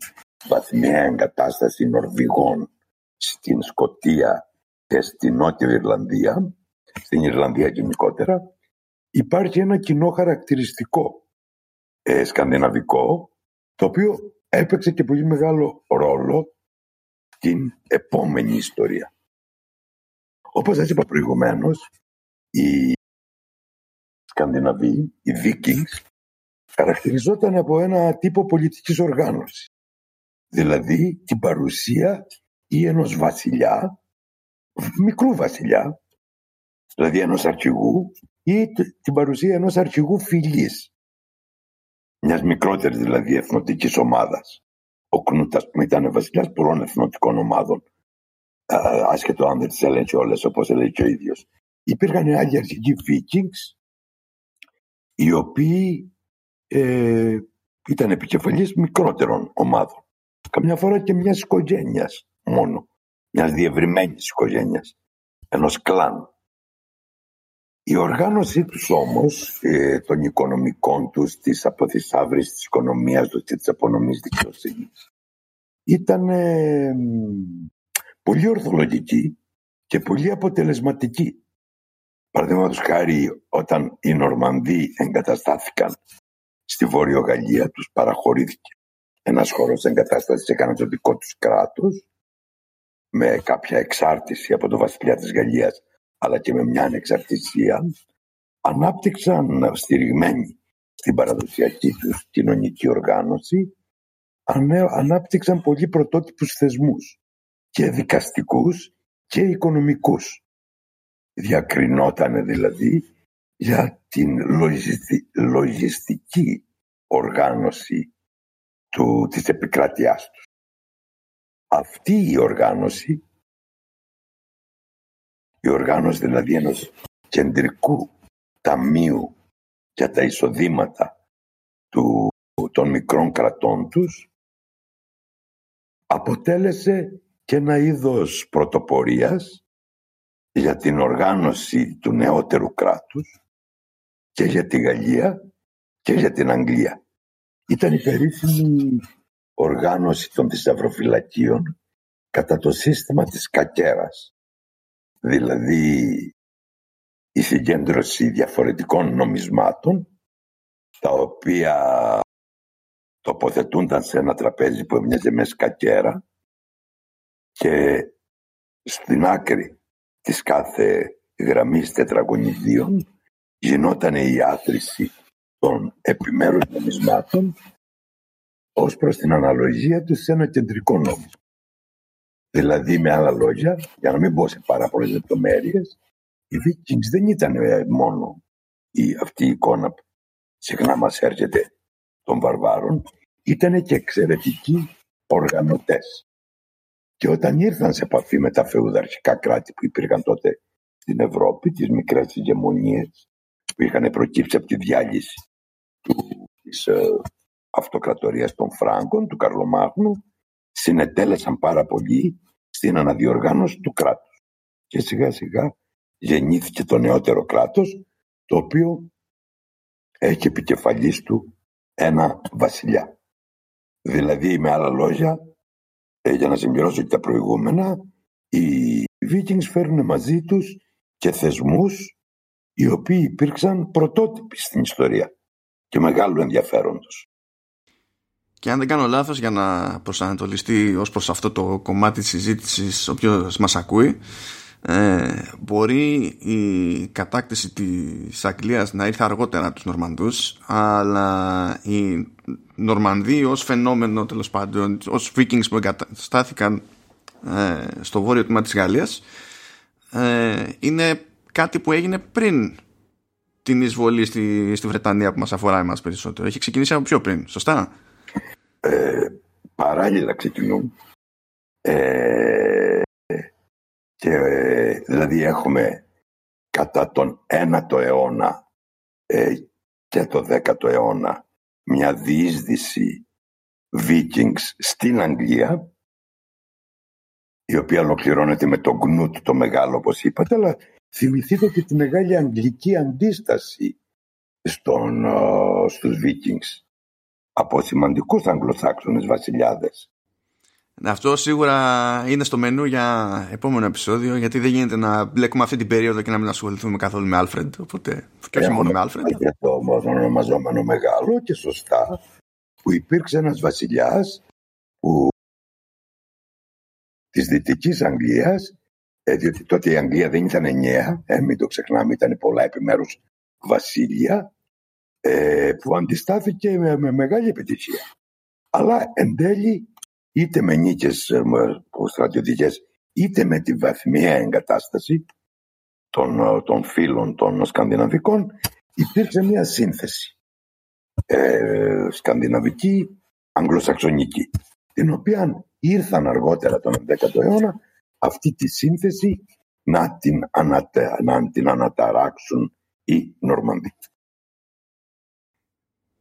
βαθμία εγκατάσταση Νορβηγών στην Σκοτία και στην Νότια Ιρλανδία, στην Ιρλανδία γενικότερα, υπάρχει ένα κοινό χαρακτηριστικό ε, σκανδιναβικό, το οποίο έπαιξε και πολύ μεγάλο ρόλο στην επόμενη ιστορία. Όπως σας είπα προηγουμένως, οι Σκανδιναβοί, οι Vikings, χαρακτηριζόταν από ένα τύπο πολιτικής οργάνωσης. Δηλαδή την παρουσία ή ενός βασιλιά, μικρού βασιλιά, δηλαδή ενός αρχηγού ή την παρουσία ενός αρχηγού φυλής. Μιας μικρότερης δηλαδή εθνοτικής ομάδας. Ο Κνούτας που ήταν βασιλιάς πολλών εθνοτικών ομάδων. Άσχετο αν δεν τις έλεγε όλες όπως έλεγε και ο ίδιος. Υπήρχαν άλλοι αρχηγοί Vikings οι οποίοι ε, ήταν επικεφαλής μικρότερων ομάδων. Καμιά φορά και μιας οικογένειας μόνο. Μιας διευρυμένης οικογένειας. Ενός κλάν. Η οργάνωσή τους όμως ε, των οικονομικών τους, της αποθυσάβρης της οικονομίας τους και της απονομής δικαιοσύνης ήταν ε, πολύ ορθολογική και πολύ αποτελεσματική. Παραδείγματος χάρη όταν οι Νορμανδοί εγκαταστάθηκαν στη Βόρειο Γαλλία τους παραχωρήθηκε ένας χώρος εγκατάστασης έκανε το δικό τους κράτος με κάποια εξάρτηση από το βασιλιά της Γαλλίας αλλά και με μια ανεξαρτησία ανάπτυξαν στηριγμένοι στην παραδοσιακή τους κοινωνική οργάνωση ανάπτυξαν πολύ πρωτότυπους θεσμούς και δικαστικούς και οικονομικούς. Διακρινόταν δηλαδή για την λογιστική οργάνωση του, της επικράτειάς τους. Αυτή η οργάνωση, η οργάνωση δηλαδή ενός κεντρικού ταμείου για τα εισοδήματα του, των μικρών κρατών τους, αποτέλεσε και ένα είδος πρωτοπορίας για την οργάνωση του νεότερου κράτους και για τη Γαλλία και για την Αγγλία. Ήταν η περίφημη οργάνωση των θησαυροφυλακίων κατά το σύστημα της κακέρας. Δηλαδή η συγκέντρωση διαφορετικών νομισμάτων τα οποία τοποθετούνταν σε ένα τραπέζι που έμοιαζε με σκακέρα και στην άκρη της κάθε γραμμής τετραγωνιδίων γινόταν η άθρηση των επιμέρους νομισμάτων ως προς την αναλογία του σε ένα κεντρικό νόμισμα. Δηλαδή, με άλλα λόγια, για να μην πω σε πάρα πολλές λεπτομέρειες, οι Vikings δεν ήταν ε, μόνο η, αυτή η εικόνα που συχνά μας έρχεται των βαρβάρων, ήταν και εξαιρετικοί οργανωτές. Και όταν ήρθαν σε επαφή με τα φεουδαρχικά κράτη που υπήρχαν τότε στην Ευρώπη, τις μικρές ηγεμονίες που είχαν προκύψει από τη διάλυση της ε, αυτοκρατορίας των Φράγκων, του Καρλομάγνου, συνετέλεσαν πάρα πολύ στην αναδιοργάνωση του κράτους. Και σιγά σιγά γεννήθηκε το νεότερο κράτος, το οποίο έχει επικεφαλής του ένα βασιλιά. Δηλαδή, με άλλα λόγια, ε, για να συμπληρώσω και τα προηγούμενα, οι Βίκινγκς φέρνουν μαζί τους και θεσμούς οι οποίοι υπήρξαν πρωτότυποι στην ιστορία και μεγάλου ενδιαφέροντος. Και αν δεν κάνω λάθος για να προσανατολιστεί ως προς αυτό το κομμάτι της συζήτησης όποιος μας ακούει ε, μπορεί η κατάκτηση της Αγγλίας να ήρθε αργότερα από τους Νορμανδούς αλλά οι Νορμανδοί ως φαινόμενο τέλος πάντων ως Vikings που εγκαταστάθηκαν ε, στο βόρειο τμήμα της Γαλλίας ε, είναι κάτι που έγινε πριν την εισβολή στη, στη Βρετανία που μας αφορά εμάς περισσότερο. Έχει ξεκινήσει από πιο πριν, σωστά; Ε, παράλληλα ξεκινούν. Ε, και δηλαδή έχουμε κατά τον 9ο αιώνα ε, και το 10ο αιώνα μια διείσδυση Vikings στην Αγγλία η οποία ολοκληρώνεται με τον Γκνούτ το μεγάλο όπως είπατε αλλά θυμηθείτε και τη μεγάλη αγγλική αντίσταση στον, uh, στους Vikings από σημαντικούς Αγγλοσάξονες βασιλιάδες. Αυτό σίγουρα είναι στο μενού για επόμενο επεισόδιο γιατί δεν γίνεται να μπλέκουμε αυτή την περίοδο και να μην ασχοληθούμε καθόλου με Άλφρεντ οπότε και όχι μόνο με Άλφρεντ. Για το ονομαζόμενο μεγάλο και σωστά που υπήρξε ένας βασιλιάς που της Δυτικής Αγγλίας ε, διότι τότε η Αγγλία δεν ήταν εννέα, ε, μην το ξεχνάμε, ήταν πολλά επιμέρους βασίλεια ε, που αντιστάθηκε με, με, μεγάλη επιτυχία. Αλλά εν τέλει είτε με νίκες ε, στρατιωτικές είτε με τη βαθμία εγκατάσταση των, ε, των φίλων των Σκανδιναβικών υπήρξε μια σύνθεση ε, σκανδιναβική αγγλοσαξονική την οποία ήρθαν αργότερα τον 10ο αιώνα αυτή τη σύνθεση να την, να την αναταράξουν οι Νορμανδοί.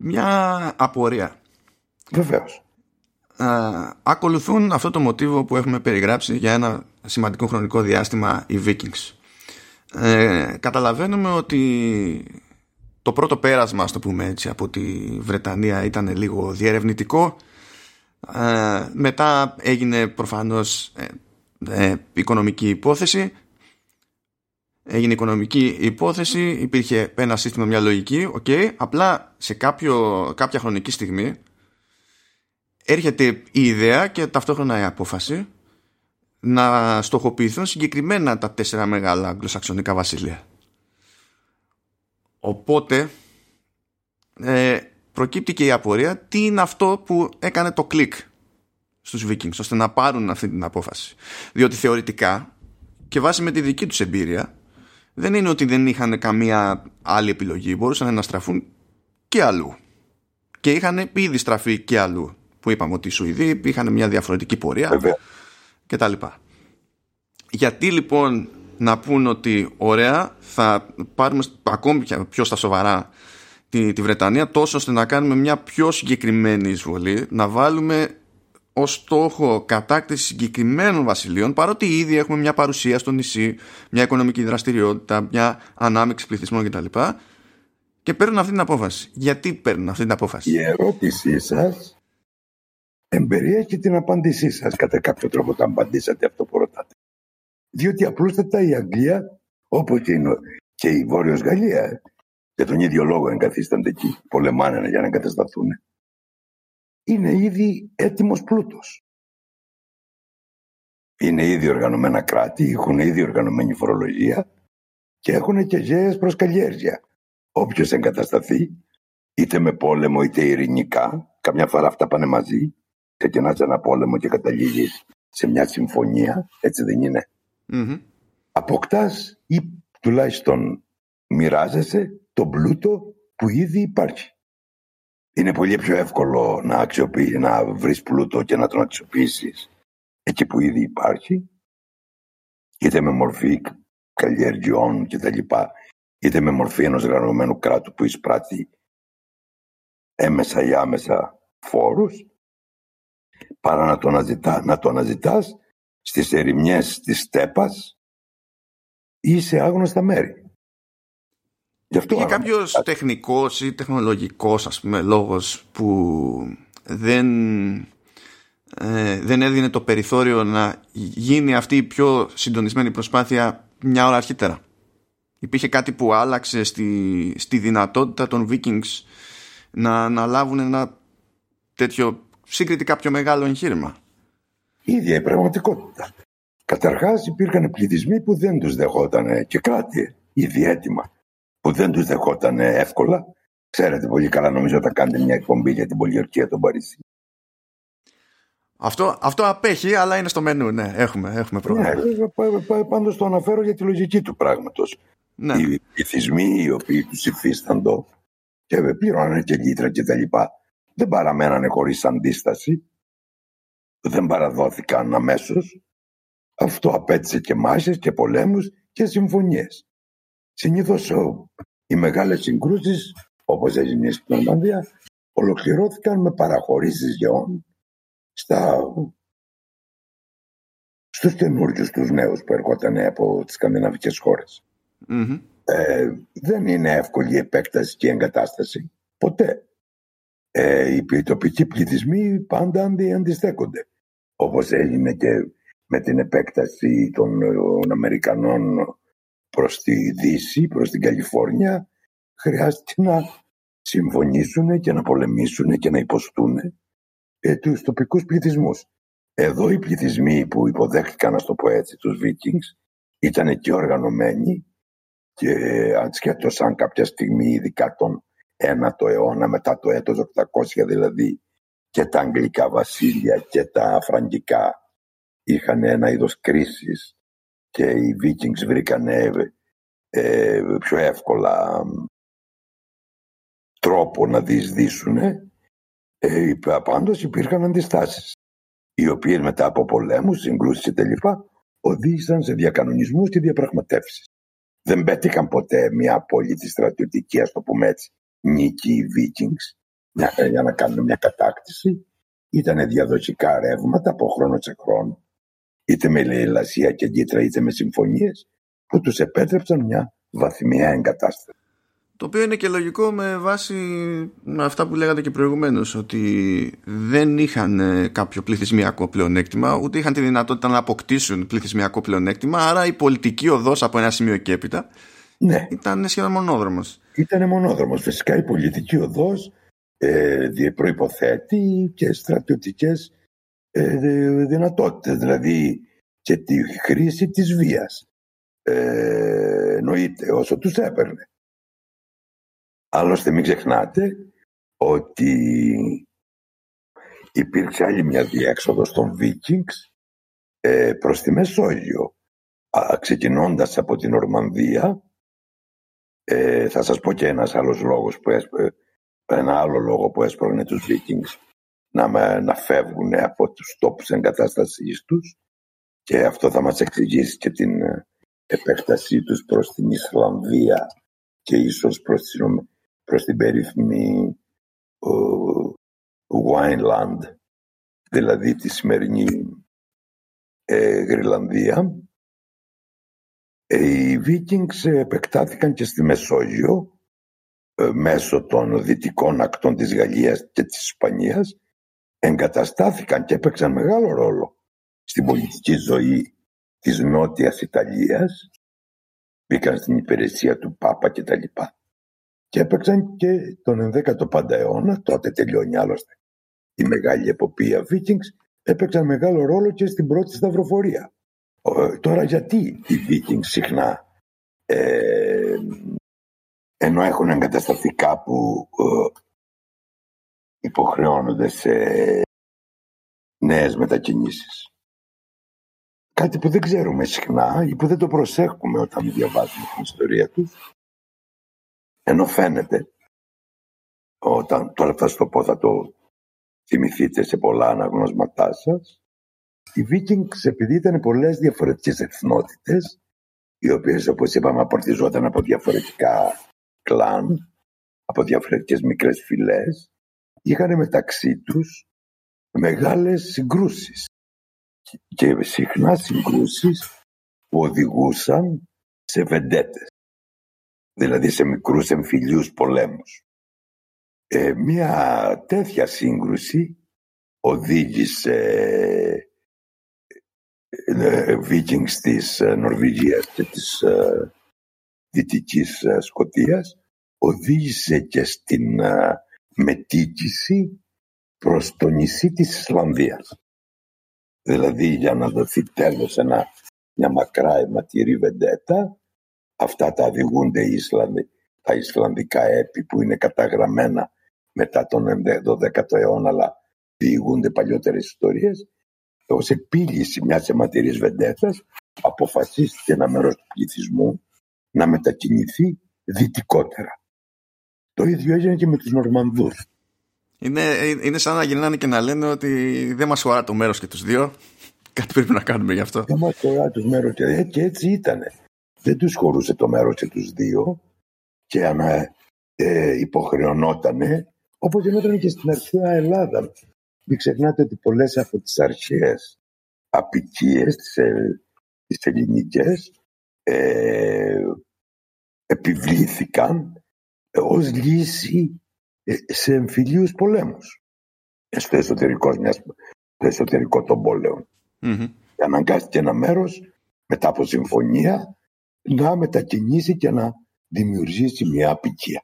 Μια απορία. Βεβαίως. ακολουθούν αυτό το μοτίβο που έχουμε περιγράψει για ένα σημαντικό χρονικό διάστημα οι Vikings. Ε, καταλαβαίνουμε ότι το πρώτο πέρασμα, το πούμε έτσι, από τη Βρετανία ήταν λίγο διερευνητικό. Ε, μετά έγινε προφανώς ε, ε, οικονομική υπόθεση έγινε οικονομική υπόθεση υπήρχε ένα σύστημα μια λογική okay, απλά σε κάποιο, κάποια χρονική στιγμή έρχεται η ιδέα και ταυτόχρονα η απόφαση να στοχοποιηθούν συγκεκριμένα τα τέσσερα μεγάλα αγγλοσαξονικά βασίλεια οπότε ε, προκύπτει και η απορία τι είναι αυτό που έκανε το κλικ στους Vikings ώστε να πάρουν αυτή την απόφαση. Διότι θεωρητικά και βάσει με τη δική τους εμπειρία δεν είναι ότι δεν είχαν καμία άλλη επιλογή. Μπορούσαν να στραφούν και αλλού. Και είχαν ήδη στραφεί και αλλού. Που είπαμε ότι οι Σουηδοί είχαν μια διαφορετική πορεία και τα λοιπά. Γιατί λοιπόν να πούν ότι ωραία θα πάρουμε ακόμη πιο στα σοβαρά τη, τη Βρετανία τόσο ώστε να κάνουμε μια πιο συγκεκριμένη εισβολή να βάλουμε ως στόχο κατάκτηση συγκεκριμένων βασιλείων, παρότι ήδη έχουμε μια παρουσία στο νησί, μια οικονομική δραστηριότητα, μια ανάμειξη πληθυσμών κτλ. Και παίρνουν αυτή την απόφαση. Γιατί παίρνουν αυτή την απόφαση; Η ερώτησή σας εμπεριέχει την απάντησή σας. Κατά κάποιο τρόπο το απαντήσατε αυτό που ρωτάτε. Διότι απλούστατα η Αγγλία, όπω και, και η Βόρειος Γαλλία, για τον ίδιο λόγο εγκαθίστανται εκεί, πολεμάνε για να εγκατασταθούν είναι ήδη έτοιμος πλούτος. Είναι ήδη οργανωμένα κράτη, έχουν ήδη οργανωμένη φορολογία και έχουν και γέες προς καλλιέργεια. Όποιος εγκατασταθεί, είτε με πόλεμο είτε ειρηνικά, καμιά φορά αυτά πάνε μαζί, ξεκινάς ένα πόλεμο και καταλήγεις σε μια συμφωνία, έτσι δεν είναι. Mm-hmm. Αποκτάς ή τουλάχιστον μοιράζεσαι τον πλούτο που ήδη υπάρχει είναι πολύ πιο εύκολο να, αξιοποιείς, να βρεις πλούτο και να τον αξιοποιήσεις εκεί που ήδη υπάρχει είτε με μορφή καλλιεργειών και τα λοιπά είτε με μορφή ενός γραμμένου κράτου που εισπράττει έμεσα ή άμεσα φόρους παρά να το, αναζητά, να το αναζητάς στις ερημιές της στέπας ή σε άγνωστα μέρη. Γι αυτό Είχε κάποιος τεχνικός ή τεχνολογικός λόγος που δεν, ε, δεν έδινε το περιθώριο να γίνει αυτή η πιο συντονισμένη προσπάθεια μια ώρα αρχίτερα. Υπήρχε κάτι που άλλαξε στη, στη δυνατότητα των Vikings να, να λάβουν ένα τέτοιο συγκριτικά πιο μεγάλο εγχείρημα. Η ίδια η πραγματικότητα. Καταρχάς υπήρχαν πληθυσμοί που δεν τους δεχόταν και κράτη ήδη έτοιμα που δεν τους δεχόταν εύκολα. Ξέρετε πολύ καλά, νομίζω όταν κάνετε μια εκπομπή για την πολιορκία των Παρισίων. Αυτό, αυτό απέχει, αλλά είναι στο μενού, ναι, έχουμε, έχουμε πρόγραμμα. Ναι, πάντως το αναφέρω για τη λογική του πράγματος. Ναι. Οι πληθυσμοί οι οποίοι τους υφίσταντο και πληρώνανε και λίτρα και τα λοιπά, δεν παραμένανε χωρίς αντίσταση, δεν παραδόθηκαν αμέσως. Αυτό απέτησε και μάχες και πολέμους και συμφωνίες. Συνήθως οι μεγάλες συγκρούσεις, όπως έγινε στην Νορμανδία, ολοκληρώθηκαν με παραχωρήσεις γεών στα... στους καινούριους τους νέους που έρχονταν από τις σκανδιναβικές Ε, δεν είναι εύκολη η επέκταση και η εγκατάσταση. Ποτέ. Ε, οι τοπικοί πληθυσμοί πάντα αντιστέκονται. Όπως έγινε και με την επέκταση των Αμερικανών προς τη Δύση, προς την Καλιφόρνια, χρειάστηκε να συμφωνήσουν και να πολεμήσουν και να υποστούν ε, τους τοπικούς πληθυσμούς. Εδώ οι πληθυσμοί που υποδέχτηκαν, να το πω έτσι, τους Vikings, ήταν και οργανωμένοι και ασχέτως αν κάποια στιγμή, ειδικά τον 1ο αιώνα, μετά το έτος 800 δηλαδή, και τα αγγλικά βασίλεια και τα φραγκικά είχαν ένα είδος κρίσης και οι Vikings βρήκαν ε, πιο εύκολα τρόπο να διεισδύσουν ε, πάντως υπήρχαν αντιστάσεις οι οποίες μετά από πολέμους, συγκρούσεις και τελικά οδήγησαν σε διακανονισμούς και διαπραγματεύσεις. Δεν πέτυχαν ποτέ μια απόλυτη στρατιωτική, ας το πούμε έτσι, νίκη οι Vikings για να κάνουν μια κατάκτηση. Ήταν διαδοχικά ρεύματα από χρόνο σε χρόνο είτε με λαϊλασία και γκίτρα είτε με συμφωνίες που τους επέτρεψαν μια βαθμιά εγκατάσταση. Το οποίο είναι και λογικό με βάση αυτά που λέγατε και προηγουμένως ότι δεν είχαν ε, κάποιο πληθυσμιακό πλεονέκτημα ούτε είχαν τη δυνατότητα να αποκτήσουν πληθυσμιακό πλεονέκτημα άρα η πολιτική οδός από ένα σημείο και έπειτα ναι. ήταν σχεδόν μονόδρομος. Ήταν μονόδρομος. Φυσικά η πολιτική οδός ε, προϋποθέτει και στρατιωτικές ε, δυνατότητες, δηλαδή και τη χρήση της βίας. Ε, εννοείται όσο τους έπαιρνε. Άλλωστε μην ξεχνάτε ότι υπήρξε άλλη μια διέξοδος των Vikings ε, προς τη Μεσόγειο. Α, ξεκινώντας από την Ορμανδία, ε, θα σας πω και ένας άλλος λόγος που έσπρε, ένα άλλο λόγο που έσπρωχνε τους Vikings να, να φεύγουν από τους τόπους εγκατάστασής τους και αυτό θα μας εξηγήσει και την ε, επέκτασή τους προς την Ισλανδία και ίσως προς την, προς την περίφημη uh, Wineland, δηλαδή τη σημερινή ε, Γρυλανδία. Ε, οι Βίκινγκς επεκτάθηκαν και στη Μεσόγειο ε, μέσω των δυτικών ακτών της Γαλλίας και της Ισπανίας εγκαταστάθηκαν και έπαιξαν μεγάλο ρόλο στην πολιτική ζωή της Νότιας Ιταλίας μπήκαν στην υπηρεσία του Πάπα και τα λοιπά. Και έπαιξαν και τον 11ο αιώνα, τότε τελειώνει άλλωστε η μεγάλη εποπία Vikings, έπαιξαν μεγάλο ρόλο και στην πρώτη σταυροφορία. τώρα γιατί οι Vikings συχνά ε, ενώ έχουν εγκατασταθεί κάπου ε, υποχρεώνονται σε νέες μετακινήσεις. Κάτι που δεν ξέρουμε συχνά ή που δεν το προσέχουμε όταν διαβάζουμε την ιστορία τους. Ενώ φαίνεται, όταν τώρα θα το πω, θα το θυμηθείτε σε πολλά αναγνώσματά σας, οι Βίκινγκς επειδή ήταν πολλές διαφορετικές εθνότητες, οι οποίες όπως είπαμε απορτιζόταν από διαφορετικά κλάν, από διαφορετικές μικρές φυλές, είχαν μεταξύ τους μεγάλες συγκρούσεις και συχνά συγκρούσεις που οδηγούσαν σε βεντέτες, δηλαδή σε μικρούς εμφυλίους πολέμους. Ε, μια τέτοια σύγκρουση οδήγησε ε, Βίκινγκς της ε, Νορβηγίας και της ε, Δυτικής ε, Σκοτίας οδήγησε και στην μετήκηση προς το νησί της Ισλανδίας. Δηλαδή για να δοθεί τέλος ένα, μια μακρά αιματηρή βεντέτα, αυτά τα διηγούνται οι Ισλανδοί, τα Ισλανδικά έπι που είναι καταγραμμένα μετά τον 12ο αιώνα, αλλά διηγούνται παλιότερες ιστορίες, ως επίλυση μιας αιματηρής βεντέτας αποφασίστηκε ένα μέρος του πληθυσμού να μετακινηθεί δυτικότερα. Το ίδιο έγινε και με τους Νορμανδούς. Είναι, είναι σαν να γυρνάνε και να λένε ότι δεν μας χωρά το μέρος και τους δύο. Κάτι πρέπει να κάνουμε γι' αυτό. Δεν μας χωρά το μέρος και, ε, και έτσι ήταν. Δεν τους χωρούσε το μέρος και τους δύο και ανα, ε, υποχρεωνότανε όπως γινόταν και στην αρχαία Ελλάδα. Μην ξεχνάτε ότι πολλές από τις αρχαίες απικίες, τις, ε, τις ελληνικές, ε, επιβλήθηκαν ως λύση ε, σε εμφυλίους πολέμους στο εσωτερικό, στο εσωτερικό των πόλεων. Mm-hmm. Αναγκάστηκε ένα μέρος μετά από συμφωνία να μετακινήσει και να δημιουργήσει μια απικία.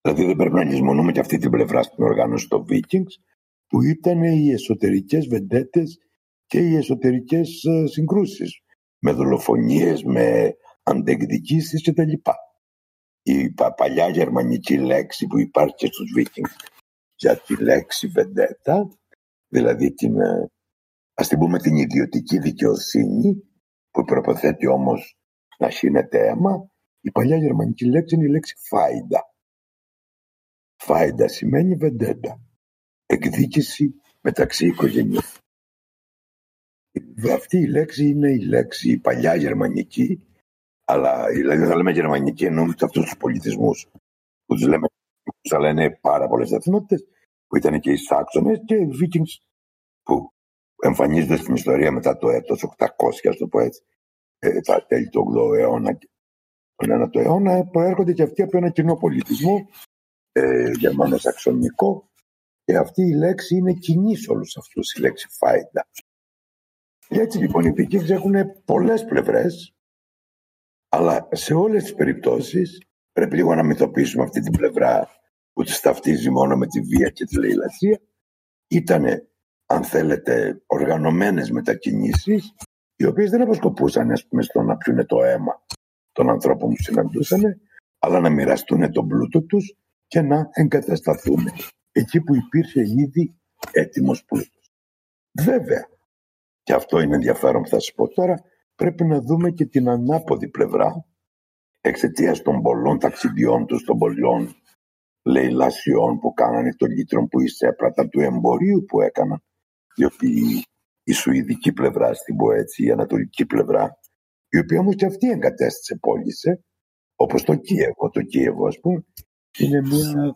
Δηλαδή δεν πρέπει να λησμονούμε και αυτή την πλευρά στην οργάνωση των Vikings που ήταν οι εσωτερικές βεντέτες και οι εσωτερικές ε, συγκρούσεις με δολοφονίες, με αντεκδικήσεις κτλ η παλιά γερμανική λέξη που υπάρχει και στους Vikings για τη λέξη βεντέτα, δηλαδή την, ε, ας την πούμε την ιδιωτική δικαιοσύνη που προποθέτει όμως να χύνεται αίμα, η παλιά γερμανική λέξη είναι η λέξη φάιντα. Φάιντα σημαίνει βεντέτα, εκδίκηση μεταξύ οικογενειών. Αυτή η λέξη είναι η λέξη η παλιά γερμανική αλλά δηλαδή θα λέμε γερμανική εννοούμε αυτούς τους πολιτισμούς που τους λέμε, θα λένε πάρα πολλές εθνότητες, που ήταν και οι Σάξονες και οι Vikings που εμφανίζονται στην ιστορία μετά το έτος 800, ας το πω έτσι, ε, τα τέλη του 8ου αιώνα και τον 9ο αιώνα, προέρχονται και αυτοί από ένα κοινό πολιτισμό ε, γερμανο-σαξονικό και αυτή η λέξη είναι κοινή σε όλους αυτούς, η λέξη φάιντα. Και έτσι λοιπόν οι Vikings έχουν πολλές πλευρές αλλά σε όλες τις περιπτώσεις πρέπει λίγο να μυθοποιήσουμε αυτή την πλευρά που τις ταυτίζει μόνο με τη βία και τη λαϊλασία. Ήτανε, αν θέλετε, οργανωμένες μετακινήσεις οι οποίες δεν αποσκοπούσαν ας πούμε, στο να πιούνε το αίμα των ανθρώπων που συναντούσαν, αλλά να μοιραστούν τον πλούτο τους και να εγκατασταθούμε εκεί που υπήρχε ήδη έτοιμος πλούτος. Βέβαια, και αυτό είναι ενδιαφέρον που θα σας πω τώρα, πρέπει να δούμε και την ανάποδη πλευρά εξαιτίας των πολλών ταξιδιών τους, των πολλών λαιλασιών που κάνανε, των λίτρων που εισέπρατα, του εμπορίου που έκαναν, διότι η σουηδική πλευρά στην πω έτσι, η ανατολική πλευρά, η οποία όμως και αυτή εγκατέστησε πόλεις, ε, όπως το Κίεβο. Το Κίεβο, ας πούμε, είναι μια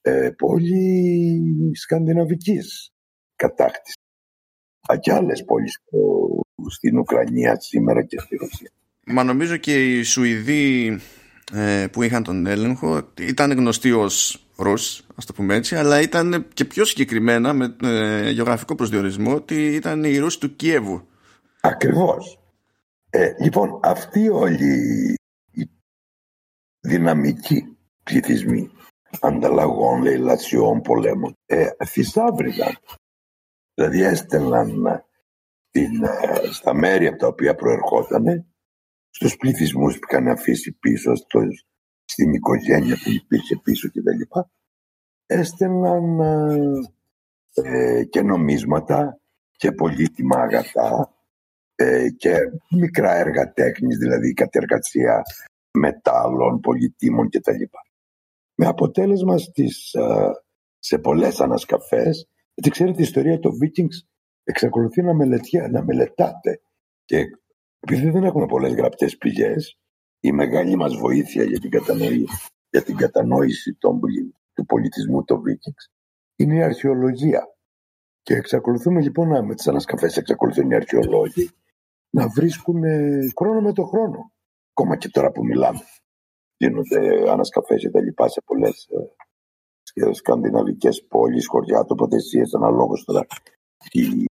ε, πόλη σκανδιναβικής κατάκτησης. Και άλλες πόλεις στην Ουκρανία σήμερα και στη Ρωσία. Μα νομίζω και οι Σουηδοί ε, που είχαν τον έλεγχο ήταν γνωστοί ως Ρους, ας το πούμε έτσι, αλλά ήταν και πιο συγκεκριμένα με ε, γεωγραφικό προσδιορισμό ότι ήταν οι Ρούς του Κιέβου. Ακριβώς. Ε, λοιπόν, αυτοί όλοι οι δυναμικοί πληθυσμοί ανταλλαγών, λαιλασιών, πολέμων, ε, θησάβριζαν. Δηλαδή έστελναν την, ε, στα μέρη από τα οποία προερχόταν στους πληθυσμούς που είχαν αφήσει πίσω, στο, στην οικογένεια που υπήρχε πίσω κτλ. Έστελναν ε, και νομίσματα και πολύτιμα αγαθά ε, και μικρά έργα τέχνης, δηλαδή κατεργασία μετάλλων, πολυτήμων κτλ. Με αποτέλεσμα στις, σε πολλές ανασκαφές, γιατί ξέρετε η ιστορία των Vikings εξακολουθεί να, να μελετάται και επειδή δεν έχουμε πολλές γραπτές πηγές, η μεγάλη μας βοήθεια για την, κατανόηση, για την κατανόηση των, του πολιτισμού των Vikings είναι η αρχαιολογία. Και εξακολουθούμε λοιπόν να, με τις ανασκαφές εξακολουθούν οι αρχαιολόγοι να βρίσκουν χρόνο με το χρόνο. Ακόμα και τώρα που μιλάμε. Γίνονται ανασκαφές και τα λοιπά σε πολλές ε, σκανδιναβικές πόλεις, χωριά, τοποθεσίες, αναλόγως τώρα τι,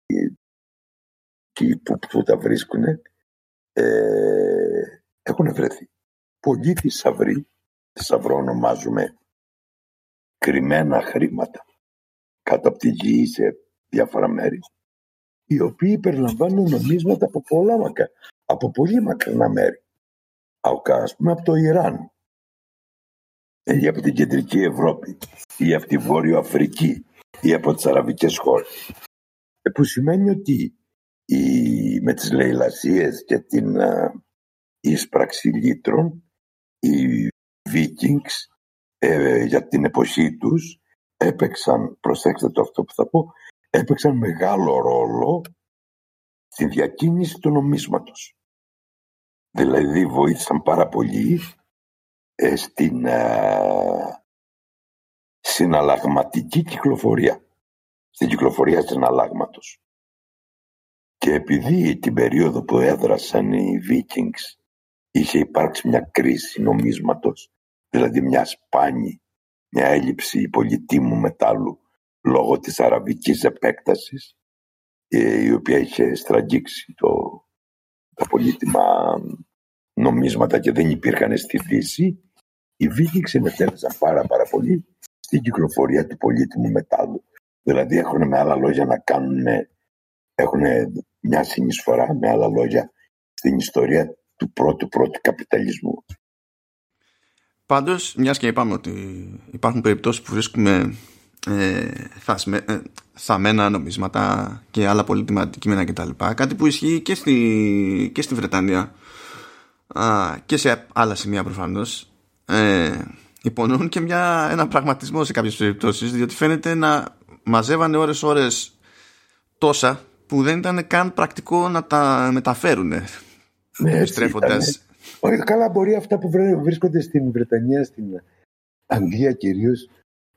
τι, που, που τα βρίσκουν ε, έχουν βρεθεί. Πολλοί θησαυροί, θησαυρό ονομάζουμε κρυμμένα χρήματα κάτω από τη γη σε διάφορα μέρη οι οποίοι περιλαμβάνουν νομίσματα από πολλά μακρά, από πολύ μακρινά μέρη. Ας πούμε από το Ιράν ή από την κεντρική Ευρώπη ή από τη Βόρειο Αφρική ή από τις αραβικές χώρες. Ε, που σημαίνει ότι η, με τις λαιλασίες και την ίσπραξη λίτρων οι Vikings ε, για την εποχή τους έπαιξαν, προσέξτε το αυτό που θα πω, έπαιξαν μεγάλο ρόλο στη διακίνηση του νομίσματος. Δηλαδή βοήθησαν πάρα πολύ ε, στην ε, συναλλαγματική κυκλοφορία, στην κυκλοφορία συναλλάγματος. Και επειδή την περίοδο που έδρασαν οι Vikings είχε υπάρξει μια κρίση νομίσματος, δηλαδή μια σπάνη, μια έλλειψη πολυτίμου μετάλλου λόγω της αραβικής επέκτασης, ε, η οποία είχε στραγγίξει το, τα πολύτιμα νομίσματα και δεν υπήρχαν στη Δύση, οι Vikings συμμετέχουν πάρα πάρα πολύ στην κυκλοφορία του πολύτιμου μετάλλου. Δηλαδή έχουν με άλλα λόγια να κάνουν, έχουν μια συνεισφορά, με άλλα λόγια, στην ιστορία του πρώτου πρώτου καπιταλισμού. Πάντως, μιας και είπαμε ότι υπάρχουν περιπτώσεις που βρίσκουμε ε, ε, θαμμένα νομίσματα και άλλα πολύτιμα αντικείμενα κτλ. Κάτι που ισχύει και στη, και στη Βρετανία α, και σε άλλα σημεία προφανώς ε, υπονοούν και μια, ένα πραγματισμό σε κάποιες περιπτώσεις διότι φαίνεται να μαζεύανε ώρες ώρες τόσα που δεν ήταν καν πρακτικό να τα μεταφέρουν ναι, επιστρέφοντας. Όχι, καλά μπορεί αυτά που βρίσκονται στην Βρετανία, στην Αγγλία κυρίως,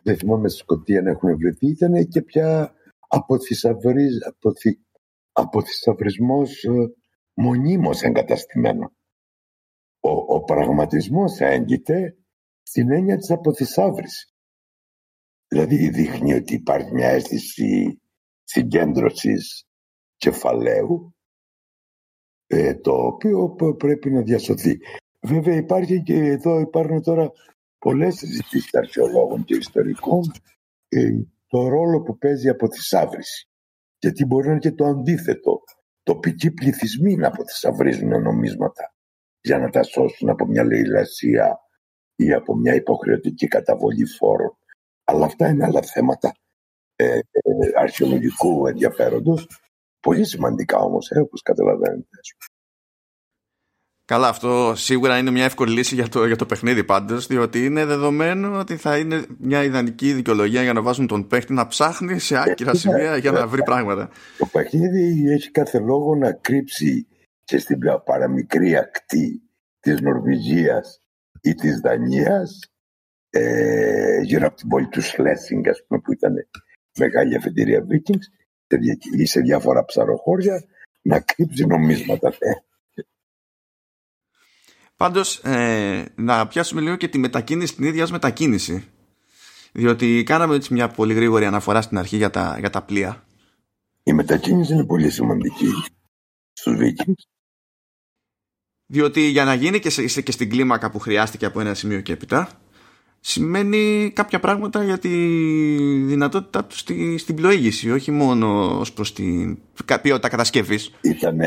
δεν θυμάμαι στη Σκοτία να έχουν βρεθεί, ήταν και πια αποθυ... αποθυσαυρισμός ε, μονίμως εγκαταστημένο. Ο, ο πραγματισμός έγκυται στην έννοια της αποθυσαύρησης. Δηλαδή δείχνει ότι υπάρχει μια αίσθηση συγκέντρωσης κεφαλαίου ε, το οποίο πρέπει να διασωθεί. Βέβαια υπάρχει και εδώ υπάρχουν τώρα πολλές συζητήσεις αρχαιολόγων και ιστορικών ε, το ρόλο που παίζει από τη σάβριση. Γιατί μπορεί να είναι και το αντίθετο. Τοπικοί πληθυσμοί να αποθυσαυρίζουν νομίσματα για να τα σώσουν από μια λαιλασία ή από μια υποχρεωτική καταβολή φόρων. Αλλά αυτά είναι άλλα θέματα ε, ε, αρχαιολογικού ενδιαφέροντος. Πολύ σημαντικά όμως, ε, όπως καταλαβαίνετε. Καλά, αυτό σίγουρα είναι μια εύκολη λύση για το, για το παιχνίδι πάντως, διότι είναι δεδομένο ότι θα είναι μια ιδανική δικαιολογία για να βάζουν τον παίχτη να ψάχνει σε άκυρα σημεία για να βρει πράγματα. Το παιχνίδι έχει κάθε λόγο να κρύψει και στην παραμικρή ακτή της Νορβηγίας ή της Δανίας ε, γύρω από την πόλη του Σλέσινγκ, ας πούμε, που ήταν μεγάλη αφεντηρία Vikings σε, σε διάφορα ψαροχώρια να κρύψει νομίσματα. Ναι. Πάντως, ε, να πιάσουμε λίγο και τη μετακίνηση την ίδια ως μετακίνηση. Διότι κάναμε έτσι μια πολύ γρήγορη αναφορά στην αρχή για τα, για τα πλοία. Η μετακίνηση είναι πολύ σημαντική στους Vikings. Διότι για να γίνει και, σε, και στην κλίμακα που χρειάστηκε από ένα σημείο και έπειτα, σημαίνει κάποια πράγματα για τη δυνατότητα τους στη, στην πλοήγηση, όχι μόνο ως προς την ποιότητα κατασκευής. Ήταν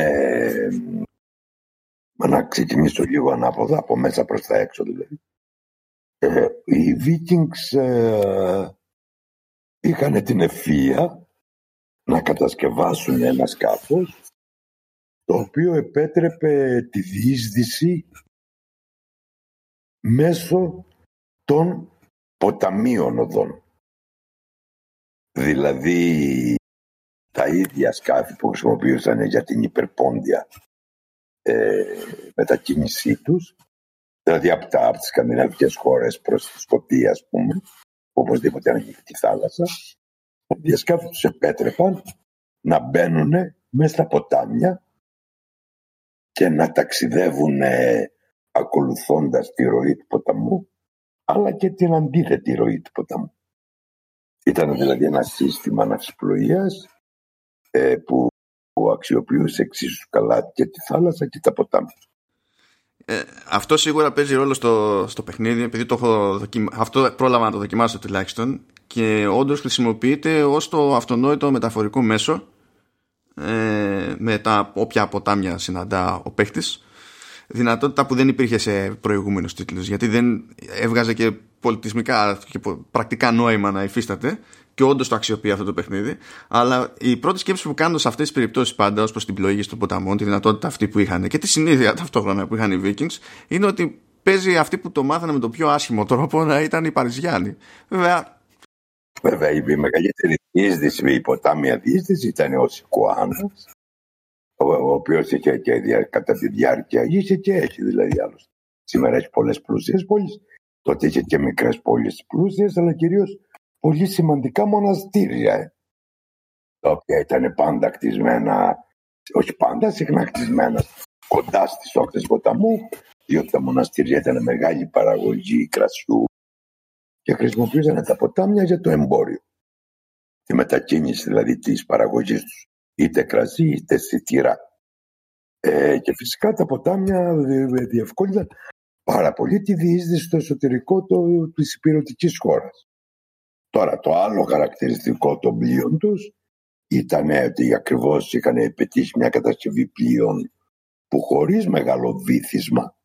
Μα να ξεκινήσω λίγο ανάποδα, από μέσα προς τα έξω δηλαδή. Ε, οι Vikings ε, είχαν την ευφία να κατασκευάσουν ένα σκάφος το οποίο επέτρεπε τη διείσδυση μέσω των ποταμίων οδών. Δηλαδή τα ίδια σκάφη που χρησιμοποιούσαν για την υπερπόντια ε, μετακίνησή τους, δηλαδή από, τα, από τις σκανδιναβικές χώρες προς τη Σκοτία, ας πούμε, οπωσδήποτε ανοιχτή θάλασσα, τα διασκάφη τους επέτρεπαν να μπαίνουν μέσα στα ποτάμια και να ταξιδεύουν ακολουθώντας τη ροή του ποταμού, αλλά και την αντίθετη ροή του ποταμού. Ήταν δηλαδή ένα σύστημα ναυσιπλοείας ε, που που αξιοποιούσε εξίσου καλά και τη θάλασσα και τα ποτάμια. Ε, αυτό σίγουρα παίζει ρόλο στο, στο παιχνίδι επειδή το έχω αυτό πρόλαβα να το δοκιμάσω τουλάχιστον και όντως χρησιμοποιείται ως το αυτονόητο μεταφορικό μέσο ε, με τα όποια ποτάμια συναντά ο παίχτης δυνατότητα που δεν υπήρχε σε προηγούμενους τίτλους γιατί δεν έβγαζε και πολιτισμικά και πρακτικά νόημα να υφίσταται και όντως το αξιοποιεί αυτό το παιχνίδι. Αλλά η πρώτη σκέψη που κάνω σε αυτές τις περιπτώσεις πάντα ως προς την πλοήγηση των ποταμών, τη δυνατότητα αυτή που είχαν και τη συνήθεια ταυτόχρονα που είχαν οι Vikings, είναι ότι παίζει αυτοί που το μάθανε με τον πιο άσχημο τρόπο να ήταν οι Παριζιάνοι. Βέβαια. Βέβαια, η μεγαλύτερη διείσδυση, η ποτάμια διείσδυση ήταν ο Σικουάνα, ο, ο οποίος είχε και κατά τη διάρκεια, είχε και έχει δηλαδή άλλωστε. Σήμερα έχει πολλές πλούσιες πόλεις. Τότε είχε και μικρές πόλεις πλούσιες, αλλά κυρίως πολύ σημαντικά μοναστήρια, ε, τα οποία ήταν πάντα κτισμένα, όχι πάντα, συχνά κτισμένα κοντά στις όχθες ποταμού, διότι τα μοναστήρια ήταν μεγάλη παραγωγή κρασιού και χρησιμοποιούσαν τα ποτάμια για το εμπόριο. Τη μετακίνηση δηλαδή της παραγωγής τους, είτε κρασί είτε σιτήρα. Ε, και φυσικά τα ποτάμια διευκόλυναν πάρα πολύ τη διείσδυση στο εσωτερικό το, της υπηρετικής χώρας. Τώρα το άλλο χαρακτηριστικό των πλοίων τους ήταν ότι ακριβώς είχαν πετύχει μια κατασκευή πλοίων που χωρίς μεγάλο βήθισμα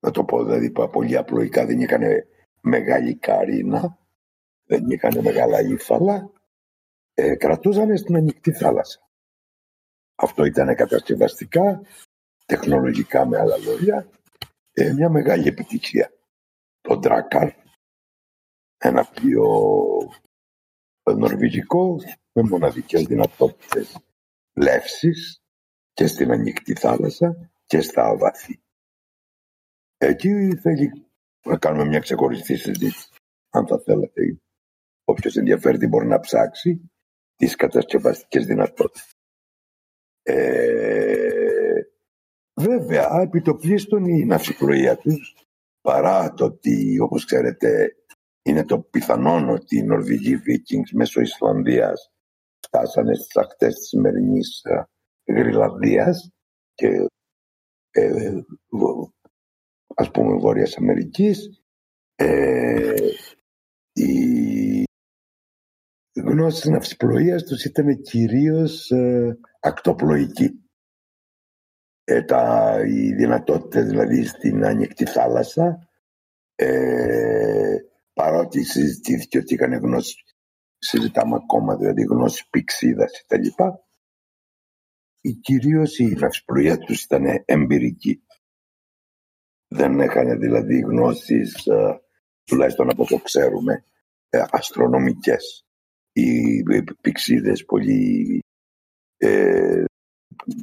να το πω δηλαδή πολύ απλοϊκά δεν είχαν μεγάλη καρίνα δεν είχαν μεγάλα ύφαλα ε, κρατούσαν στην ανοιχτή θάλασσα. Αυτό ήταν κατασκευαστικά, τεχνολογικά με άλλα λόγια, ε, μια μεγάλη επιτυχία. Το Ντράκαρ ένα πλοίο νορβηγικό με μοναδικές δυνατότητες λεύσης και στην ανοιχτή θάλασσα και στα βαθύ. Εκεί θέλει να κάνουμε μια ξεχωριστή συζήτηση. Αν θα θέλετε, όποιος ενδιαφέρει μπορεί να ψάξει τις κατασκευαστικές δυνατότητες. Ε, βέβαια, επί το πλήστον η ναυσιπλοεία τους, παρά το ότι, όπως ξέρετε, είναι το πιθανόν ότι οι Νορβηγοί Βίκινγκς μέσω Ισλανδίας φτάσανε στις ακτές της σημερινής ε, Γρυλανδίας και ε, ας πούμε Βόρειας Αμερικής ε, η γνώσης της ναυσιπλοείας τους ήταν κυρίως ε, ακτοπλοϊκή. Ε, τα, οι δυνατότητες δηλαδή στην ανοιχτή θάλασσα Ε, παρότι συζητήθηκε ότι είχαν γνώση, συζητάμε ακόμα δηλαδή γνώση πηξίδας κτλ. Η κυρίως η ναυσπλοεία τους ήταν εμπειρική. Δεν είχαν δηλαδή γνώσεις, ε, τουλάχιστον από το ξέρουμε, ε, αστρονομικές. Οι πηξίδες πολύ ε,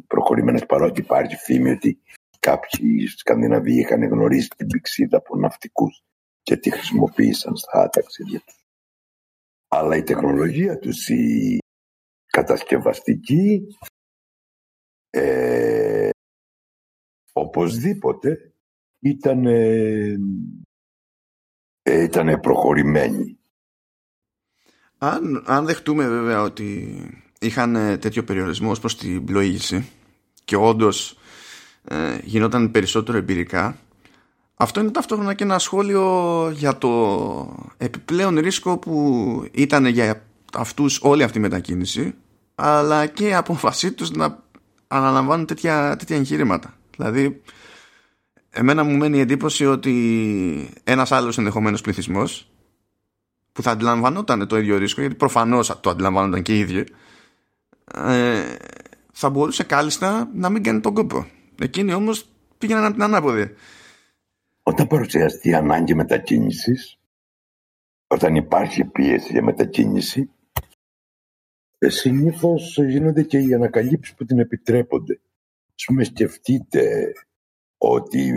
προχωρημένες παρότι υπάρχει φήμη ότι κάποιοι Σκανδιναβοί είχαν γνωρίσει την πηξίδα από ναυτικούς και τη χρησιμοποίησαν στα ταξίδια τους. Αλλά η τεχνολογία τους, η κατασκευαστική, ε, οπωσδήποτε ήταν, ε, ήταν προχωρημένη. Αν, αν δεχτούμε βέβαια ότι είχαν ε, τέτοιο περιορισμό ως προς την πλοήγηση και όντως ε, γινόταν περισσότερο εμπειρικά αυτό είναι ταυτόχρονα και ένα σχόλιο για το επιπλέον ρίσκο που ήταν για αυτούς όλη αυτή η μετακίνηση αλλά και η απόφασή τους να αναλαμβάνουν τέτοια, τέτοια εγχειρήματα. Δηλαδή, εμένα μου μένει η εντύπωση ότι ένας άλλος ενδεχομένος πληθυσμός που θα αντιλαμβανόταν το ίδιο ρίσκο, γιατί προφανώς το αντιλαμβάνονταν και οι ίδιοι, ε, θα μπορούσε κάλλιστα να μην κάνει τον κόπο. Εκείνοι όμως πήγαιναν από την ανάποδη. Όταν παρουσιαστεί η ανάγκη μετακίνησης, όταν υπάρχει πίεση για μετακίνηση, ε, συνήθως γίνονται και οι ανακαλύψεις που την επιτρέπονται. Ας πούμε σκεφτείτε ότι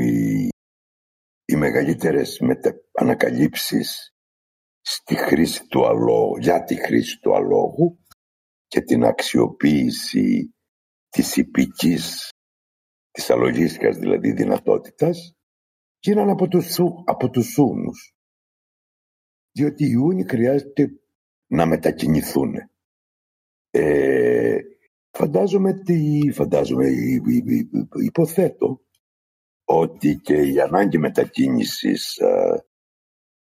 οι μεγαλύτερες μετα... ανακαλύψεις στη χρήση του αλόγου, για τη χρήση του αλόγου και την αξιοποίηση της υπηκής, της αλογίστικας δηλαδή δυνατότητας, γίνανε από τους, από τους Σούνους. Διότι οι Ιούνοι χρειάζεται να μετακινηθούν. Ε, φαντάζομαι, τι, φαντάζομαι υποθέτω ότι και η ανάγκη μετακίνησης ε,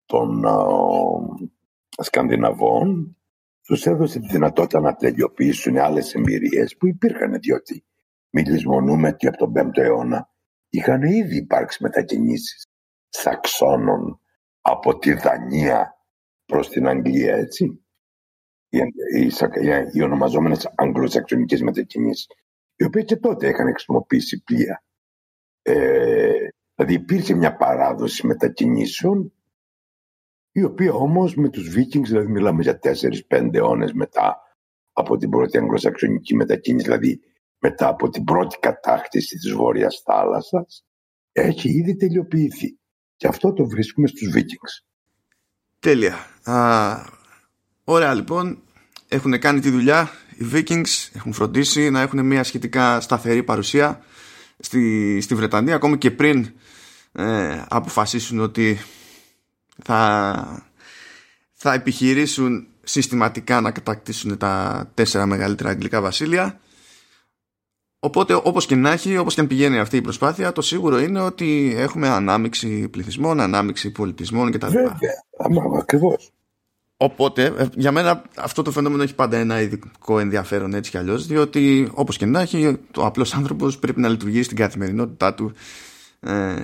των ε, Σκανδιναβών τους έδωσε τη δυνατότητα να τελειοποιήσουν άλλες εμπειρίες που υπήρχαν διότι μιλισμονούμε ότι από τον 5ο αιώνα είχαν ήδη υπάρξει μετακινήσεις Σαξώνων από τη Δανία προς την Αγγλία έτσι. Οι, οι, οι, οι ονομαζόμενες αγγλοσαξονικές μετακινήσεις οι οποίες και τότε είχαν χρησιμοποιήσει πλοία. Ε, δηλαδή υπήρχε μια παράδοση μετακινήσεων η οποία όμως με τους Vikings, δηλαδή μιλάμε για 4-5 αιώνες μετά από την πρώτη αγγλοσαξονική μετακίνηση, δηλαδή μετά από την πρώτη κατάκτηση της Βόρειας Θάλασσας, έχει ήδη τελειοποιηθεί. Και αυτό το βρίσκουμε στους Vikings. Τέλεια. Α, ωραία λοιπόν. Έχουν κάνει τη δουλειά οι Vikings, έχουν φροντίσει να έχουν μια σχετικά σταθερή παρουσία στη, στη Βρετανία ακόμη και πριν ε, αποφασίσουν ότι θα, θα επιχειρήσουν συστηματικά να κατακτήσουν τα τέσσερα μεγαλύτερα αγγλικά βασίλεια Οπότε όπως και να έχει, όπως και αν πηγαίνει αυτή η προσπάθεια, το σίγουρο είναι ότι έχουμε ανάμειξη πληθυσμών, ανάμειξη πολιτισμών κτλ. Βέβαια, ακριβώς. Οπότε, ε, για μένα αυτό το φαινόμενο έχει πάντα ένα ειδικό ενδιαφέρον έτσι κι αλλιώς, διότι όπως και να έχει, ο απλός άνθρωπος πρέπει να λειτουργεί στην καθημερινότητά του ε,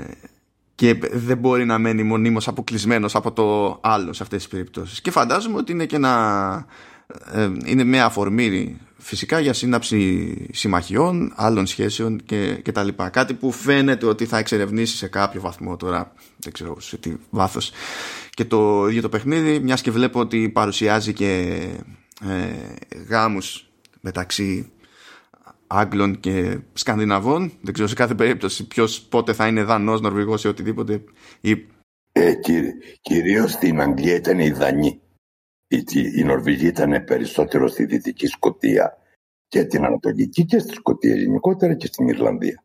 και δεν μπορεί να μένει μονίμως αποκλεισμένος από το άλλο σε αυτές τις περιπτώσεις. Και φαντάζομαι ότι είναι και ένα, ε, είναι μια αφορμή φυσικά για σύναψη συμμαχιών, άλλων σχέσεων και, και τα λοιπά. Κάτι που φαίνεται ότι θα εξερευνήσει σε κάποιο βαθμό τώρα, δεν ξέρω σε τι βάθος, και το ίδιο το παιχνίδι, μιας και βλέπω ότι παρουσιάζει και ε, γάμους μεταξύ Άγγλων και Σκανδιναβών. Δεν ξέρω σε κάθε περίπτωση ποιος πότε θα είναι Δανός, Νορβηγός ή οτιδήποτε. Ή... Ε, κυρίως στην Αγγλία ήταν οι Δανείοι η Νορβηγία ήταν περισσότερο στη Δυτική Σκοτία και την Ανατολική και στη Σκοτία γενικότερα και στην Ιρλανδία.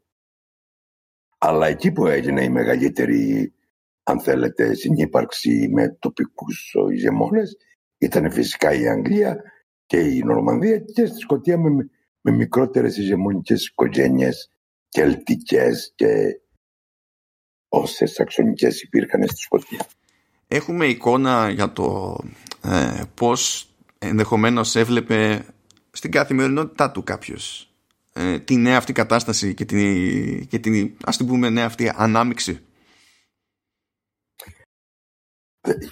Αλλά εκεί που έγινε η μεγαλύτερη, αν θέλετε, συνύπαρξη με τοπικούς ηγεμόνες ήταν φυσικά η Αγγλία και η Νορμανδία και στη Σκοτία με, με μικρότερες ηγεμονικές οικογένειες κελτικές και όσες σαξονικές υπήρχαν στη Σκοτία. Έχουμε εικόνα για το ε, πώς ενδεχομένως έβλεπε στην καθημερινότητά του κάποιος ε, τη νέα αυτή κατάσταση και την, και την ας την πούμε νέα αυτή ανάμιξη.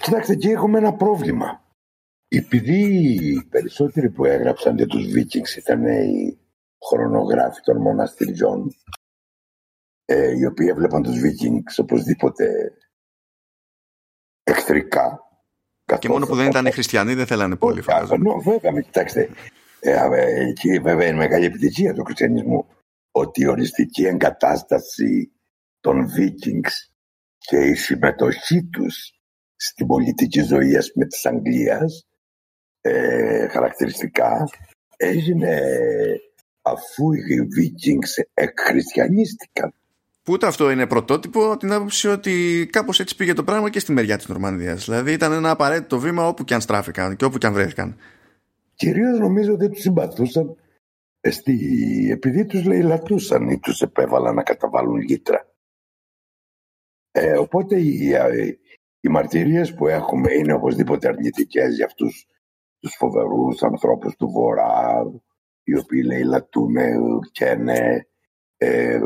Κοιτάξτε, εκεί έχουμε ένα πρόβλημα. Επειδή οι περισσότεροι που έγραψαν για τους Βίκινγκς ήταν οι χρονογράφοι των μοναστηριών, ε, οι οποίοι έβλεπαν τους Βίκινγκς οπωσδήποτε εχθρικά. Και μόνο που δεν ήταν χριστιανοί δεν θέλανε πολύ, φαντάζομαι. Βέβαια, κοιτάξτε, ε, εκεί βέβαια είναι μεγάλη επιτυχία του χριστιανισμού ότι η οριστική εγκατάσταση των Βίκινγκς και η συμμετοχή τους στην πολιτική ζωή ας πούμε, της Αγγλίας ε, χαρακτηριστικά έγινε αφού οι Βίκινγκς εκχριστιανίστηκαν. Που ούτε αυτό είναι πρωτότυπο από την άποψη ότι κάπως έτσι πήγε το πράγμα και στη μεριά της Νορμανδίας. Δηλαδή ήταν ένα απαραίτητο βήμα όπου και αν στράφηκαν και όπου και αν βρέθηκαν. Κυρίως νομίζω ότι τους συμπαθούσαν επειδή τους λαιλατούσαν ή τους επέβαλαν να καταβάλουν λίτρα. Ε, οπότε οι, οι μαρτυρίες που έχουμε είναι οπωσδήποτε αρνητικές για αυτούς τους φοβερούς ανθρώπους του Βορρά οι οποίοι λαιλατούν, καίνε, ε,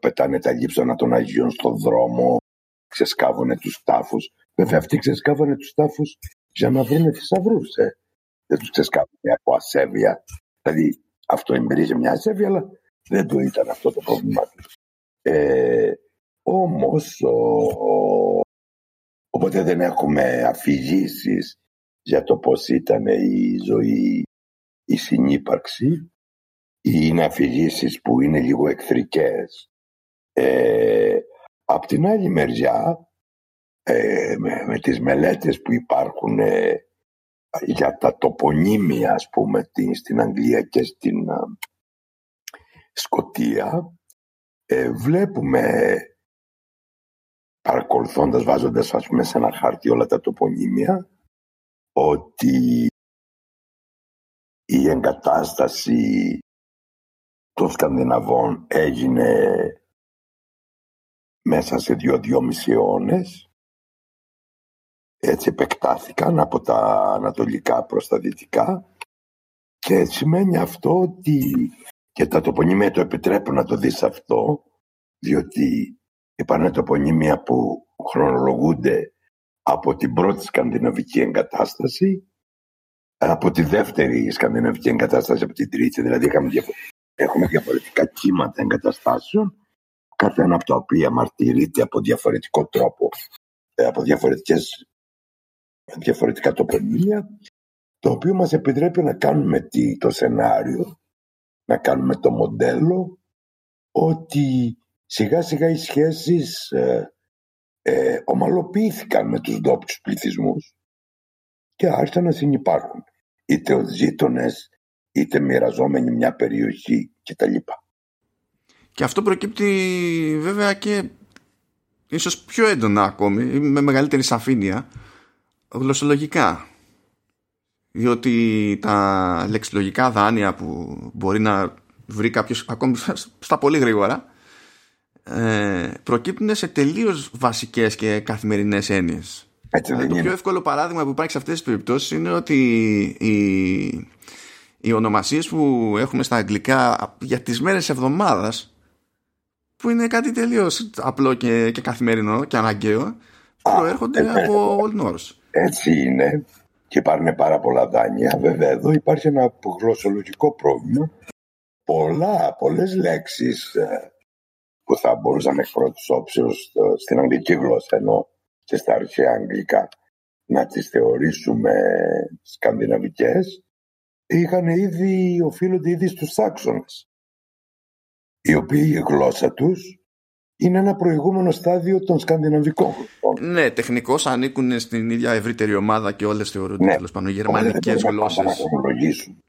πετάνε τα γύψανα των Αγίων στον δρόμο, ξεσκάβουν τους τάφους. Βέβαια αυτοί ξεσκάβανε τους τάφους για να βρουν θησαυρούς. Ε. Δεν τους ξεσκάβουν από ασέβεια. Δηλαδή αυτό εμπειρίζει μια ασέβεια, αλλά δεν το ήταν αυτό το πρόβλημά του. Ε, όμως, οπότε δεν έχουμε αφηγήσεις για το πώς ήταν η ζωή, η συνύπαρξη. Είναι αφηγήσεις που είναι λίγο εχθρικές. Ε, απ' την άλλη μεριά, ε, με, με τις μελέτες που υπάρχουν ε, για τα τοπονύμια ας πούμε στην Αγγλία και στην Σκοτία ε, βλέπουμε παρακολουθώντας βάζοντας ας πούμε σε ένα χάρτη όλα τα τοπονύμια ότι η εγκατάσταση των Σκανδιναβών έγινε μέσα σε δύο-δυόμιση αιώνες. Έτσι επεκτάθηκαν από τα ανατολικά προς τα δυτικά. Και σημαίνει αυτό ότι και τα τοπονίμια το επιτρέπουν να το δεις αυτό διότι υπάρχουν τοπονίμια που χρονολογούνται από την πρώτη σκανδιναβική εγκατάσταση από τη δεύτερη σκανδιναβική εγκατάσταση από την τρίτη δηλαδή έχουμε διαφορετικά κύματα εγκαταστάσεων κάθε ένα από τα οποία μαρτυρείται από διαφορετικό τρόπο ε, από διαφορετικές διαφορετικά τοπονία το οποίο μας επιτρέπει να κάνουμε το σενάριο να κάνουμε το μοντέλο ότι σιγά σιγά οι σχέσεις ε, ε, ομαλοποιήθηκαν με τους ντόπιους πληθυσμούς και άρχισαν να συνεπάρχουν είτε ως γείτονες, είτε μοιραζόμενοι μια περιοχή κτλ. Και αυτό προκύπτει βέβαια και ίσως πιο έντονα ακόμη με μεγαλύτερη σαφήνεια γλωσσολογικά διότι τα λεξιλογικά δάνεια που μπορεί να βρει κάποιος ακόμη στα πολύ γρήγορα ε, προκύπτουν σε τελείως βασικές και καθημερινές έννοιες. Δηλαδή, το πιο εύκολο παράδειγμα που υπάρχει σε αυτές τις περιπτώσεις είναι ότι οι, οι ονομασίες που έχουμε στα αγγλικά για τις μέρες εβδομάδας που είναι κάτι τελείως απλό και, και καθημερινό και αναγκαίο προέρχονται ε, από Old Norse. Έτσι είναι και υπάρχουν πάρα πολλά δάνεια. Βέβαια εδώ υπάρχει ένα γλωσσολογικό πρόβλημα. Πολλά, πολλές λέξεις ε, που θα μπορούσαμε εκ πρώτης όψεως ε, στην αγγλική γλώσσα ενώ και στα αρχαία αγγλικά να τις θεωρήσουμε σκανδιναβικές είχαν ήδη, οφείλονται ήδη στους Σάξονες οι οποίοι η γλώσσα τους είναι ένα προηγούμενο στάδιο των σκανδιναβικών Ναι, τεχνικώς ανήκουν στην ίδια ευρύτερη ομάδα και όλες θεωρούνται ναι. τέλος πάντων γερμανικές γλώσσες. Να ομολογήσουν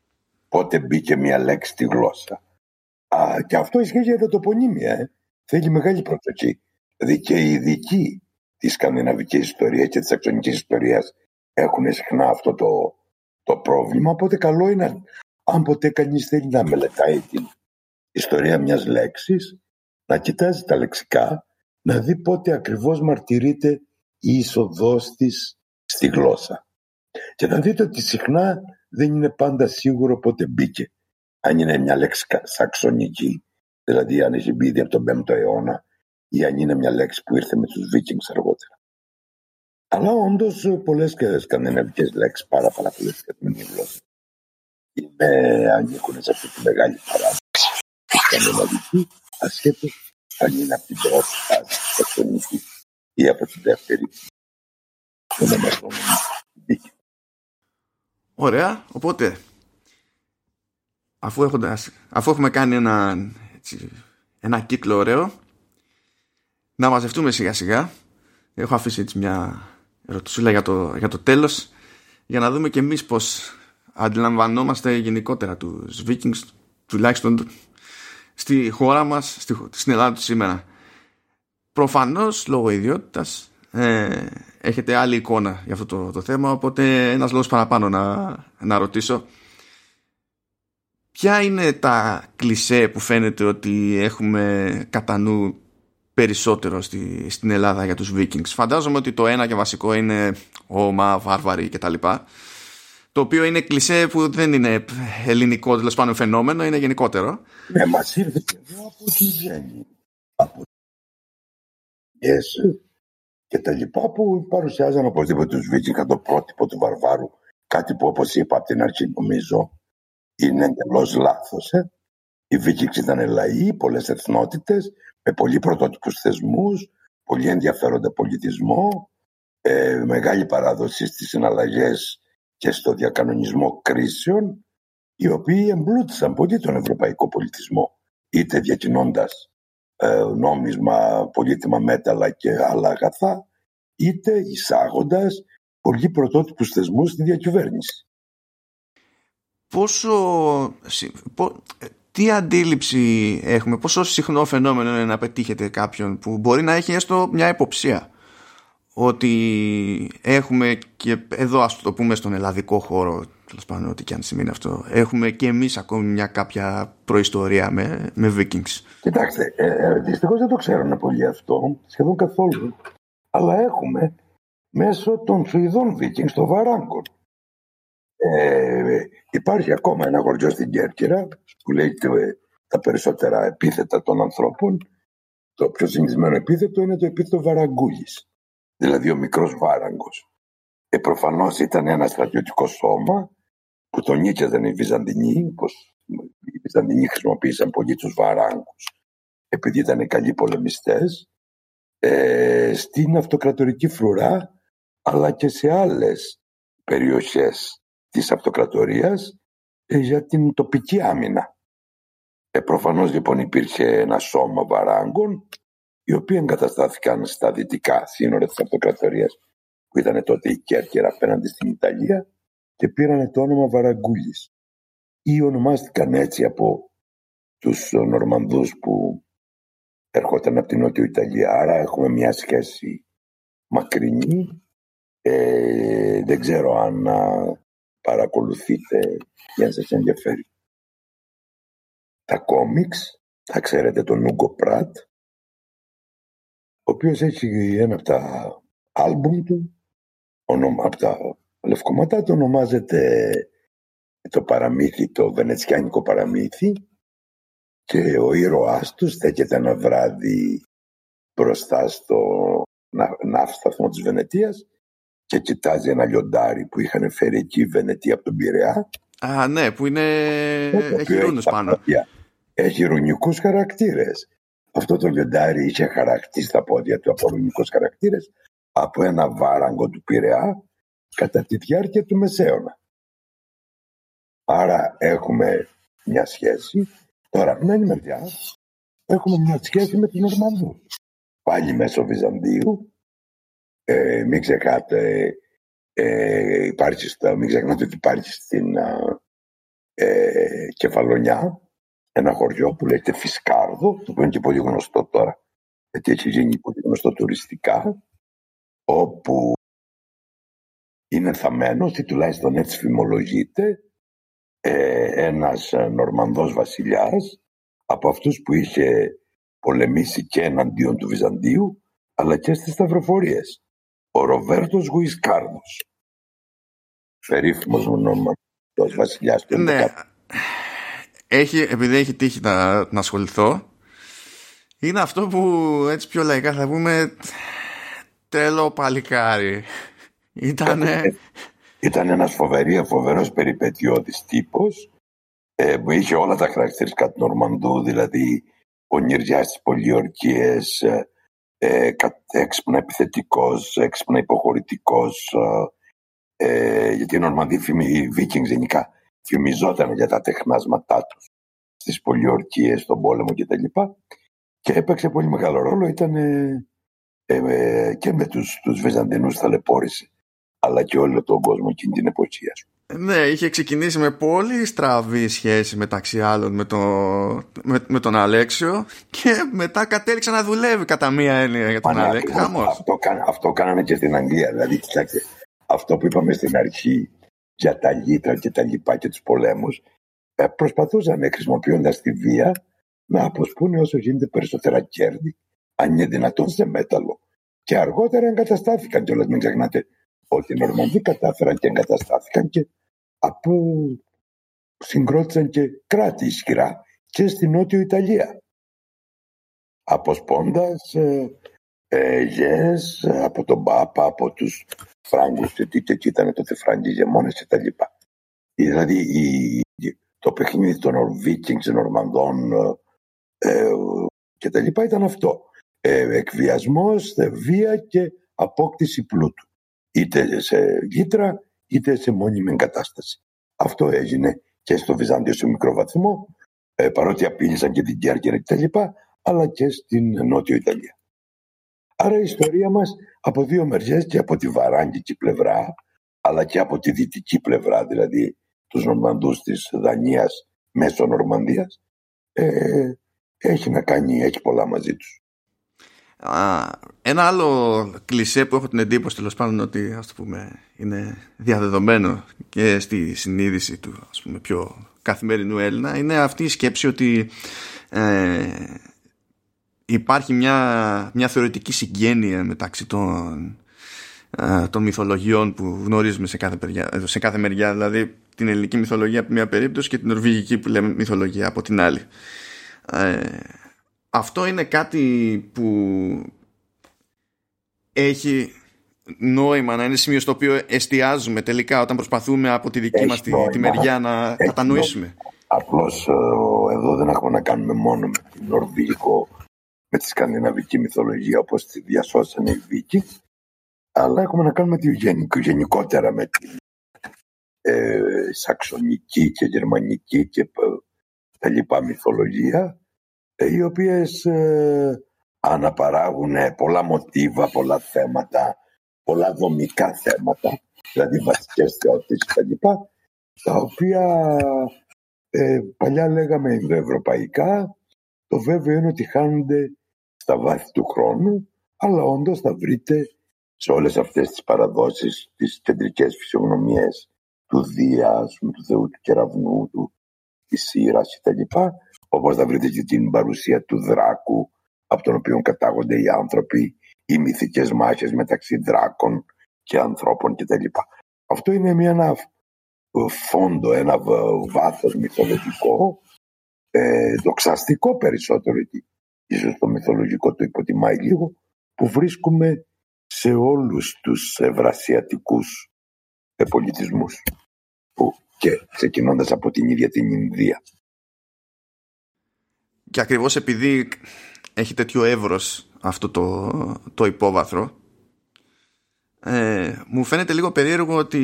πότε μπήκε μια λέξη στη γλώσσα. Α, και αυτό ισχύει για τα τοπονύμια. Ε. Θέλει μεγάλη προσοχή. Δηλαδή και οι ειδικοί της σκανδιναβικής ιστορίας και της αξονική ιστορίας έχουν συχνά αυτό το, το πρόβλημα. Οπότε καλό είναι αν ποτέ κανείς θέλει να μελετάει την ιστορία μιας λέξης να κοιτάζει τα λεξικά, να δει πότε ακριβώς μαρτυρείται η είσοδός της στη γλώσσα. Και να δείτε ότι συχνά δεν είναι πάντα σίγουρο πότε μπήκε. Αν είναι μια λέξη σαξονική, δηλαδή αν έχει μπει ήδη από τον 5ο αιώνα ή αν είναι μια λέξη που ήρθε με τους Βίκινγκς αργότερα. Αλλά όντως πολλές και σκανδιναβικές λέξεις, πάρα πάρα πολλές σκανδιναβικέ γλώσσε. Είναι, ανήκουν σε αυτή τη μεγάλη παράδοση. Σκανδιναβική, ασχέτως αν είναι από την πρώτη φάση τεκτονική ή από την δεύτερη. Ωραία, οπότε αφού, έχοντας, αφού έχουμε κάνει ένα, έτσι, ένα κύκλο ωραίο. Να μαζευτούμε σιγά σιγά. Έχω αφήσει έτσι μια ερωτησούλα για το, για το τέλος για να δούμε και εμείς πως αντιλαμβανόμαστε γενικότερα τους Vikings τουλάχιστον στη χώρα μας στη, στην Ελλάδα τους σήμερα. Προφανώς λόγω ιδιότητας ε, έχετε άλλη εικόνα για αυτό το, το θέμα οπότε ένας λόγος παραπάνω να, να ρωτήσω ποια είναι τα κλισέ που φαίνεται ότι έχουμε κατά νου περισσότερο στη, στην Ελλάδα για τους Vikings. Φαντάζομαι ότι το ένα και βασικό είναι όμα, βάρβαροι κτλ. Το οποίο είναι κλισέ που δεν είναι ελληνικό, τέλος πάντων φαινόμενο, είναι γενικότερο. Ναι, μας ήρθε και εδώ από τη Γέννη. Από yes. και τα λοιπά που παρουσιάζαν οπωσδήποτε τους Vikings το πρότυπο του βαρβάρου. Κάτι που όπως είπα από την αρχή νομίζω είναι εντελώς λάθος. Ε. Οι Vikings ήταν λαοί, πολλές εθνότητες, με πολύ πρωτότυπους θεσμούς, πολύ ενδιαφέροντα πολιτισμό, ε, μεγάλη παράδοση στις συναλλαγές και στο διακανονισμό κρίσεων, οι οποίοι εμπλούτησαν πολύ τον ευρωπαϊκό πολιτισμό, είτε διακινώντας ε, νόμισμα, πολύτιμα μέταλλα και άλλα αγαθά, είτε εισάγοντας πολύ πρωτότυπους θεσμούς στη διακυβέρνηση πόσο, τι αντίληψη έχουμε, πόσο συχνό φαινόμενο είναι να πετύχετε κάποιον που μπορεί να έχει έστω μια υποψία ότι έχουμε και εδώ ας το πούμε στον ελλαδικό χώρο τέλος πάντων ό,τι και αν σημαίνει αυτό έχουμε και εμείς ακόμη μια κάποια προϊστορία με, με Vikings. Κοιτάξτε, ε, ε, δυστυχώς δεν το ξέρουν πολύ αυτό σχεδόν καθόλου. Αλλά έχουμε μέσω των Σουηδών Vikings, των Βαράγκων ε, υπάρχει ακόμα ένα χωριό στην Κέρκυρα που λέγεται τα περισσότερα επίθετα των ανθρώπων. Το πιο συνηθισμένο επίθετο είναι το επίθετο Βαραγκούλης, δηλαδή ο μικρός Βάραγκος. Ε, προφανώς ήταν ένα στρατιωτικό σώμα που τον νίκιαζαν οι Βυζαντινοί, πως οι Βυζαντινοί χρησιμοποίησαν πολύ τους Βαράγκους επειδή ήταν καλοί πολεμιστές, ε, στην αυτοκρατορική φρουρά αλλά και σε άλλες περιοχές της αυτοκρατορίας ε, για την τοπική άμυνα. Ε, προφανώς λοιπόν υπήρχε ένα σώμα βαράγκων οι οποίοι εγκαταστάθηκαν στα δυτικά σύνορα της αυτοκρατορίας που ήταν τότε η Κέρκυρα απέναντι στην Ιταλία και πήραν το όνομα Βαραγκούλης ή ονομάστηκαν έτσι από τους Νορμανδούς που έρχονταν από την Νότιο Ιταλία. Άρα έχουμε μια σχέση μακρινή. Ε, δεν ξέρω αν παρακολουθείτε για να σας ενδιαφέρει. Τα κόμιξ, θα ξέρετε τον Ούγκο Πράτ, ο οποίος έχει ένα από τα άλμπουμ του, από τα λευκοματά του ονομάζεται το παραμύθι, το βενετσιάνικο παραμύθι και ο ήρωάς τους στέκεται ένα βράδυ μπροστά στο ναύσταθμο της Βενετίας και κοιτάζει ένα λιοντάρι που είχαν φέρει εκεί η Βενετία από τον Πειραιά. Α, ναι, που είναι. Έχει ρούνου πάνω. Έχει ρουνικούς χαρακτήρες. Αυτό το λιοντάρι είχε χαρακτή στα πόδια του από ρουνικούς χαρακτήρες από ένα βάραγκο του Πειραιά κατά τη διάρκεια του Μεσαίωνα. Άρα έχουμε μια σχέση. Τώρα, από την άλλη μεριά, έχουμε μια σχέση με την Ορμανδού. Πάλι μέσω Βυζαντίου, ε, μην ξεχνάτε, ε, υπάρχει στο, μην ξεχνάτε ότι υπάρχει στην ε, Κεφαλονιά ένα χωριό που λέγεται Φισκάρδο, το οποίο είναι και πολύ γνωστό τώρα, γιατί έχει γίνει πολύ γνωστό τουριστικά, όπου είναι θαμένος ή τουλάχιστον έτσι φημολογείται ε, ένας Νορμανδός βασιλιάς από αυτούς που είχε πολεμήσει και εναντίον του Βυζαντίου αλλά και στις σταυροφορίες ο Ροβέρτος Γουισκάρδος. Περίφημος μονοματός βασιλιάς του Ναι. Έχει, επειδή έχει τύχει να, να ασχοληθώ, είναι αυτό που έτσι πιο λαϊκά θα πούμε τρελό παλικάρι. Ήτανε... Ήταν ένας φοβερή, φοβερός περιπετειώδης τύπος ε, που είχε όλα τα χαρακτηριστικά του Νορμανδού, δηλαδή πονηριά στις πολιορκίες, ε, ε, έξυπνα επιθετικός, έξυπνα υποχωρητικός, ε, ε γιατί οι Νορμανδοί, οι Βίκινγκς γενικά, φημιζόταν για τα τεχνάσματά τους στις πολιορκίες, στον πόλεμο κτλ. Και έπαιξε πολύ μεγάλο ρόλο, ήταν ε, ε, και με τους, τους Βυζαντινούς ταλαιπώρησε αλλά και όλο τον κόσμο εκείνη την εποχή. Ναι, είχε ξεκινήσει με πολύ στραβή σχέση μεταξύ άλλων με, το, με, με τον Αλέξιο και μετά κατέληξε να δουλεύει κατά μία έννοια για τον ναι, Αλέξιο. Αυτό, αυτό κάνανε και στην Αγγλία. Δηλαδή, κοιτάξτε, αυτό που είπαμε στην αρχή για τα λίτρα και τα λοιπά και τους πολέμους ε, προσπαθούσαν χρησιμοποιώντας τη βία να αποσπούν όσο γίνεται περισσότερα κέρδη αν είναι δυνατόν σε μέταλλο. Και αργότερα εγκαταστάθηκαν κιόλας. Μην ξεχνάτε ότι οι Νορμανδοί κατάφεραν και εγκαταστάθηκαν και από συγκρότησαν και κράτη ισχυρά και στη Νότιο Ιταλία. Αποσπώντας ε, ε, από τον Πάπα, από τους Φράγκους, γιατί και εκεί ήταν τότε Φράγκοι ηγεμόνες και τα λοιπά. Δηλαδή η, το παιχνίδι των Βίκινγκς, Νορμανδών ε, και τα λοιπά ήταν αυτό. Ε, εκβιασμός, βία και απόκτηση πλούτου είτε σε γήτρα είτε σε μόνιμη εγκατάσταση. Αυτό έγινε και στο Βυζάντιο σε μικρό βαθμό, ε, παρότι απείλησαν και την Κέρκυρα κτλ., αλλά και στην Νότιο Ιταλία. Άρα η ιστορία μας από δύο μεριές και από τη βαράγγικη πλευρά, αλλά και από τη δυτική πλευρά, δηλαδή τους Νορμανδούς της Δανίας μέσω Νορμανδίας, ε, έχει να κάνει, έχει πολλά μαζί τους ένα άλλο κλισέ που έχω την εντύπωση τέλος πάντων ότι ας το πούμε, είναι διαδεδομένο και στη συνείδηση του ας πούμε, πιο καθημερινού Έλληνα είναι αυτή η σκέψη ότι ε, υπάρχει μια, μια θεωρητική συγγένεια μεταξύ των, ε, των μυθολογιών που γνωρίζουμε σε κάθε, μεριά, σε κάθε μεριά δηλαδή την ελληνική μυθολογία από μια περίπτωση και την νορβηγική που λέμε μυθολογία από την άλλη. Ε, αυτό είναι κάτι που έχει νόημα να είναι σημείο στο οποίο εστιάζουμε τελικά όταν προσπαθούμε από τη δική μας τη, μεριά να έχει κατανοήσουμε. Απλώς ε, εδώ δεν έχουμε να κάνουμε μόνο με την Νορβηγικό με τη σκανδιναβική μυθολογία όπως τη διασώσαν οι Βίκοι αλλά έχουμε να κάνουμε τη γενικότερα με τη ε, σαξονική και γερμανική και ε, τα λοιπά μυθολογία. ε, οι οποίες ε, αναπαράγουν πολλά μοτίβα, πολλά θέματα, πολλά δομικά θέματα, δηλαδή βασικές θεότητες κτλ. Τα οποία ε, παλιά λέγαμε ευρωπαϊκά, το βέβαιο είναι ότι χάνονται στα βάθη του χρόνου, αλλά όντως θα βρείτε σε όλες αυτές τις παραδόσεις, τις κεντρικές φυσιογνωμίες του Δία, του Θεού του Κεραυνού, του, της Σύρας κτλ. Όπως θα βρείτε και την παρουσία του Δράκου, από τον οποίο κατάγονται οι άνθρωποι, οι μυθικές μάχες μεταξύ δράκων και ανθρώπων κτλ. Αυτό είναι μια, ένα φόντο, ένα βάθος μυθολογικό, ε, δοξαστικό περισσότερο, ίσως το μυθολογικό το υποτιμάει λίγο, που βρίσκουμε σε όλους τους ευρασιατικούς πολιτισμούς που και ξεκινώντας από την ίδια την Ινδία. Και ακριβώς επειδή έχει τέτοιο εύρος αυτό το, το υπόβαθρο ε, μου φαίνεται λίγο περίεργο ότι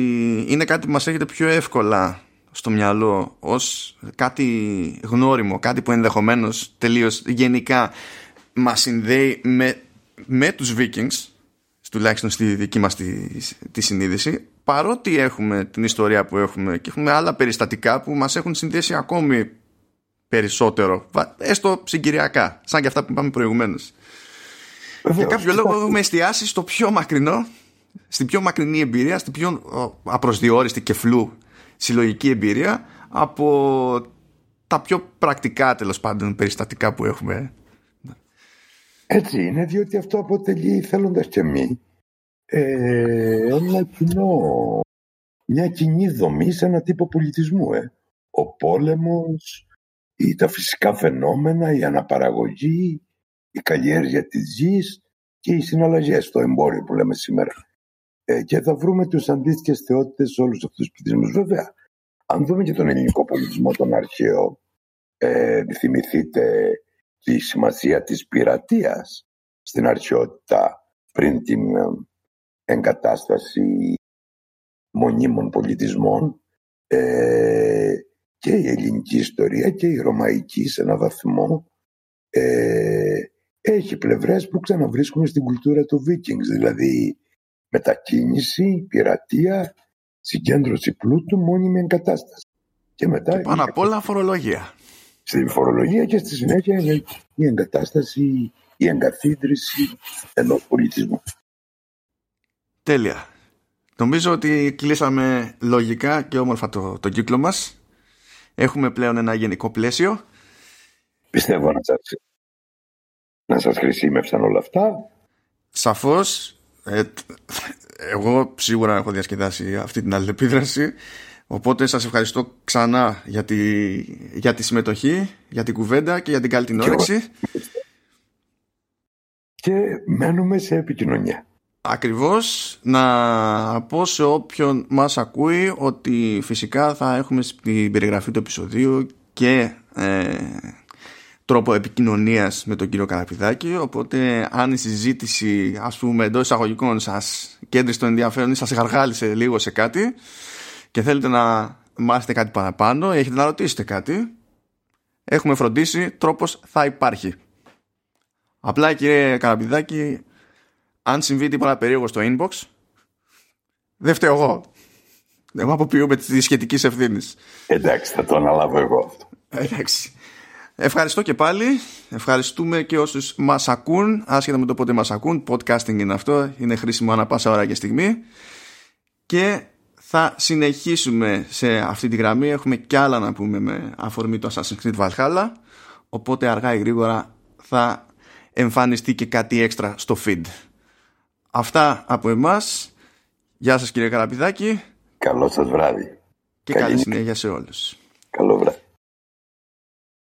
είναι κάτι που μας έρχεται πιο εύκολα στο μυαλό ως κάτι γνώριμο, κάτι που ενδεχομένως τελείως γενικά μας συνδέει με, με τους Vikings τουλάχιστον στη δική μας τη, τη συνείδηση παρότι έχουμε την ιστορία που έχουμε και έχουμε άλλα περιστατικά που μας έχουν συνδέσει ακόμη περισσότερο. Έστω συγκυριακά, σαν και αυτά που είπαμε προηγουμένως. Για κάποιο λόγο έχουμε εστιάσει στο πιο μακρινό, στην πιο μακρινή εμπειρία, στην πιο απροσδιόριστη και φλού συλλογική εμπειρία από τα πιο πρακτικά τέλος πάντων περιστατικά που έχουμε. Έτσι είναι, διότι αυτό αποτελεί θέλοντας και μη ε, ένα κοινό, μια κοινή δομή σε ένα τύπο πολιτισμού. Ε. Ο πόλεμος, ή τα φυσικά φαινόμενα, η αναπαραγωγή, η καλλιέργεια της γης και οι συναλλαγές, το εμπόριο που λέμε σήμερα. Ε, και θα βρούμε τους αντίστοιχες θεότητες σε όλους αυτούς τους πληθυσμούς. Βέβαια, αν δούμε και τον ελληνικό πολιτισμό, τον αρχαίο, ε, θυμηθείτε τη σημασία της πειρατείας στην αρχαιότητα πριν την ε, εγκατάσταση μονίμων πολιτισμών ε, και η ελληνική ιστορία και η ρωμαϊκή σε έναν βαθμό ε, έχει πλευρές που ξαναβρίσκουμε στην κουλτούρα του Βίκινγκς δηλαδή μετακίνηση, πειρατεία, συγκέντρωση πλούτου, μόνιμη εγκατάσταση. Και μετά... Και πάνω απ' όλα φορολογία. Στη φορολογία και στη συνέχεια η εγκατάσταση, η εγκαθίδρυση ενός πολιτισμού. Τέλεια. Νομίζω ότι κλείσαμε λογικά και όμορφα το, το κύκλο μας. Έχουμε πλέον ένα γενικό πλαίσιο. Πιστεύω να σας, να σας χρησιμεύσαν όλα αυτά. Σαφώς. Ε, εγώ σίγουρα έχω διασκεδάσει αυτή την αλληλεπίδραση. Οπότε σας ευχαριστώ ξανά για τη, για τη συμμετοχή, για την κουβέντα και για την καλή την όρεξη. Και μένουμε σε επικοινωνία. Ακριβώς να πω σε όποιον μας ακούει ότι φυσικά θα έχουμε στην περιγραφή του επεισοδίου και ε, τρόπο επικοινωνίας με τον κύριο Καραπηδάκη οπότε αν η συζήτηση ας πούμε εντός εισαγωγικών σας κέντρισε το ενδιαφέρον ή σας γαργάλισε λίγο σε κάτι και θέλετε να μάθετε κάτι παραπάνω έχετε να ρωτήσετε κάτι έχουμε φροντίσει τρόπος θα υπάρχει. Απλά κύριε Καραπηδάκη αν συμβεί τίποτα περίεργο στο inbox, δεν φταίω εγώ. Εγώ αποποιούμε της σχετικής ευθύνης. Εντάξει, θα το αναλάβω εγώ αυτό. Εντάξει. Ευχαριστώ και πάλι. Ευχαριστούμε και όσους μας ακούν, άσχετα με το πότε μας ακούν. Podcasting είναι αυτό. Είναι χρήσιμο ανά πάσα ώρα και στιγμή. Και θα συνεχίσουμε σε αυτή τη γραμμή. Έχουμε κι άλλα να πούμε με αφορμή το Assassin's Creed Valhalla. Οπότε αργά ή γρήγορα θα εμφανιστεί και κάτι έξτρα στο feed. Αυτά από εμάς. Γεια σας κύριε Καραπηδάκη. Καλό σας βράδυ. Και καλή, καλή συνέχεια σε όλους.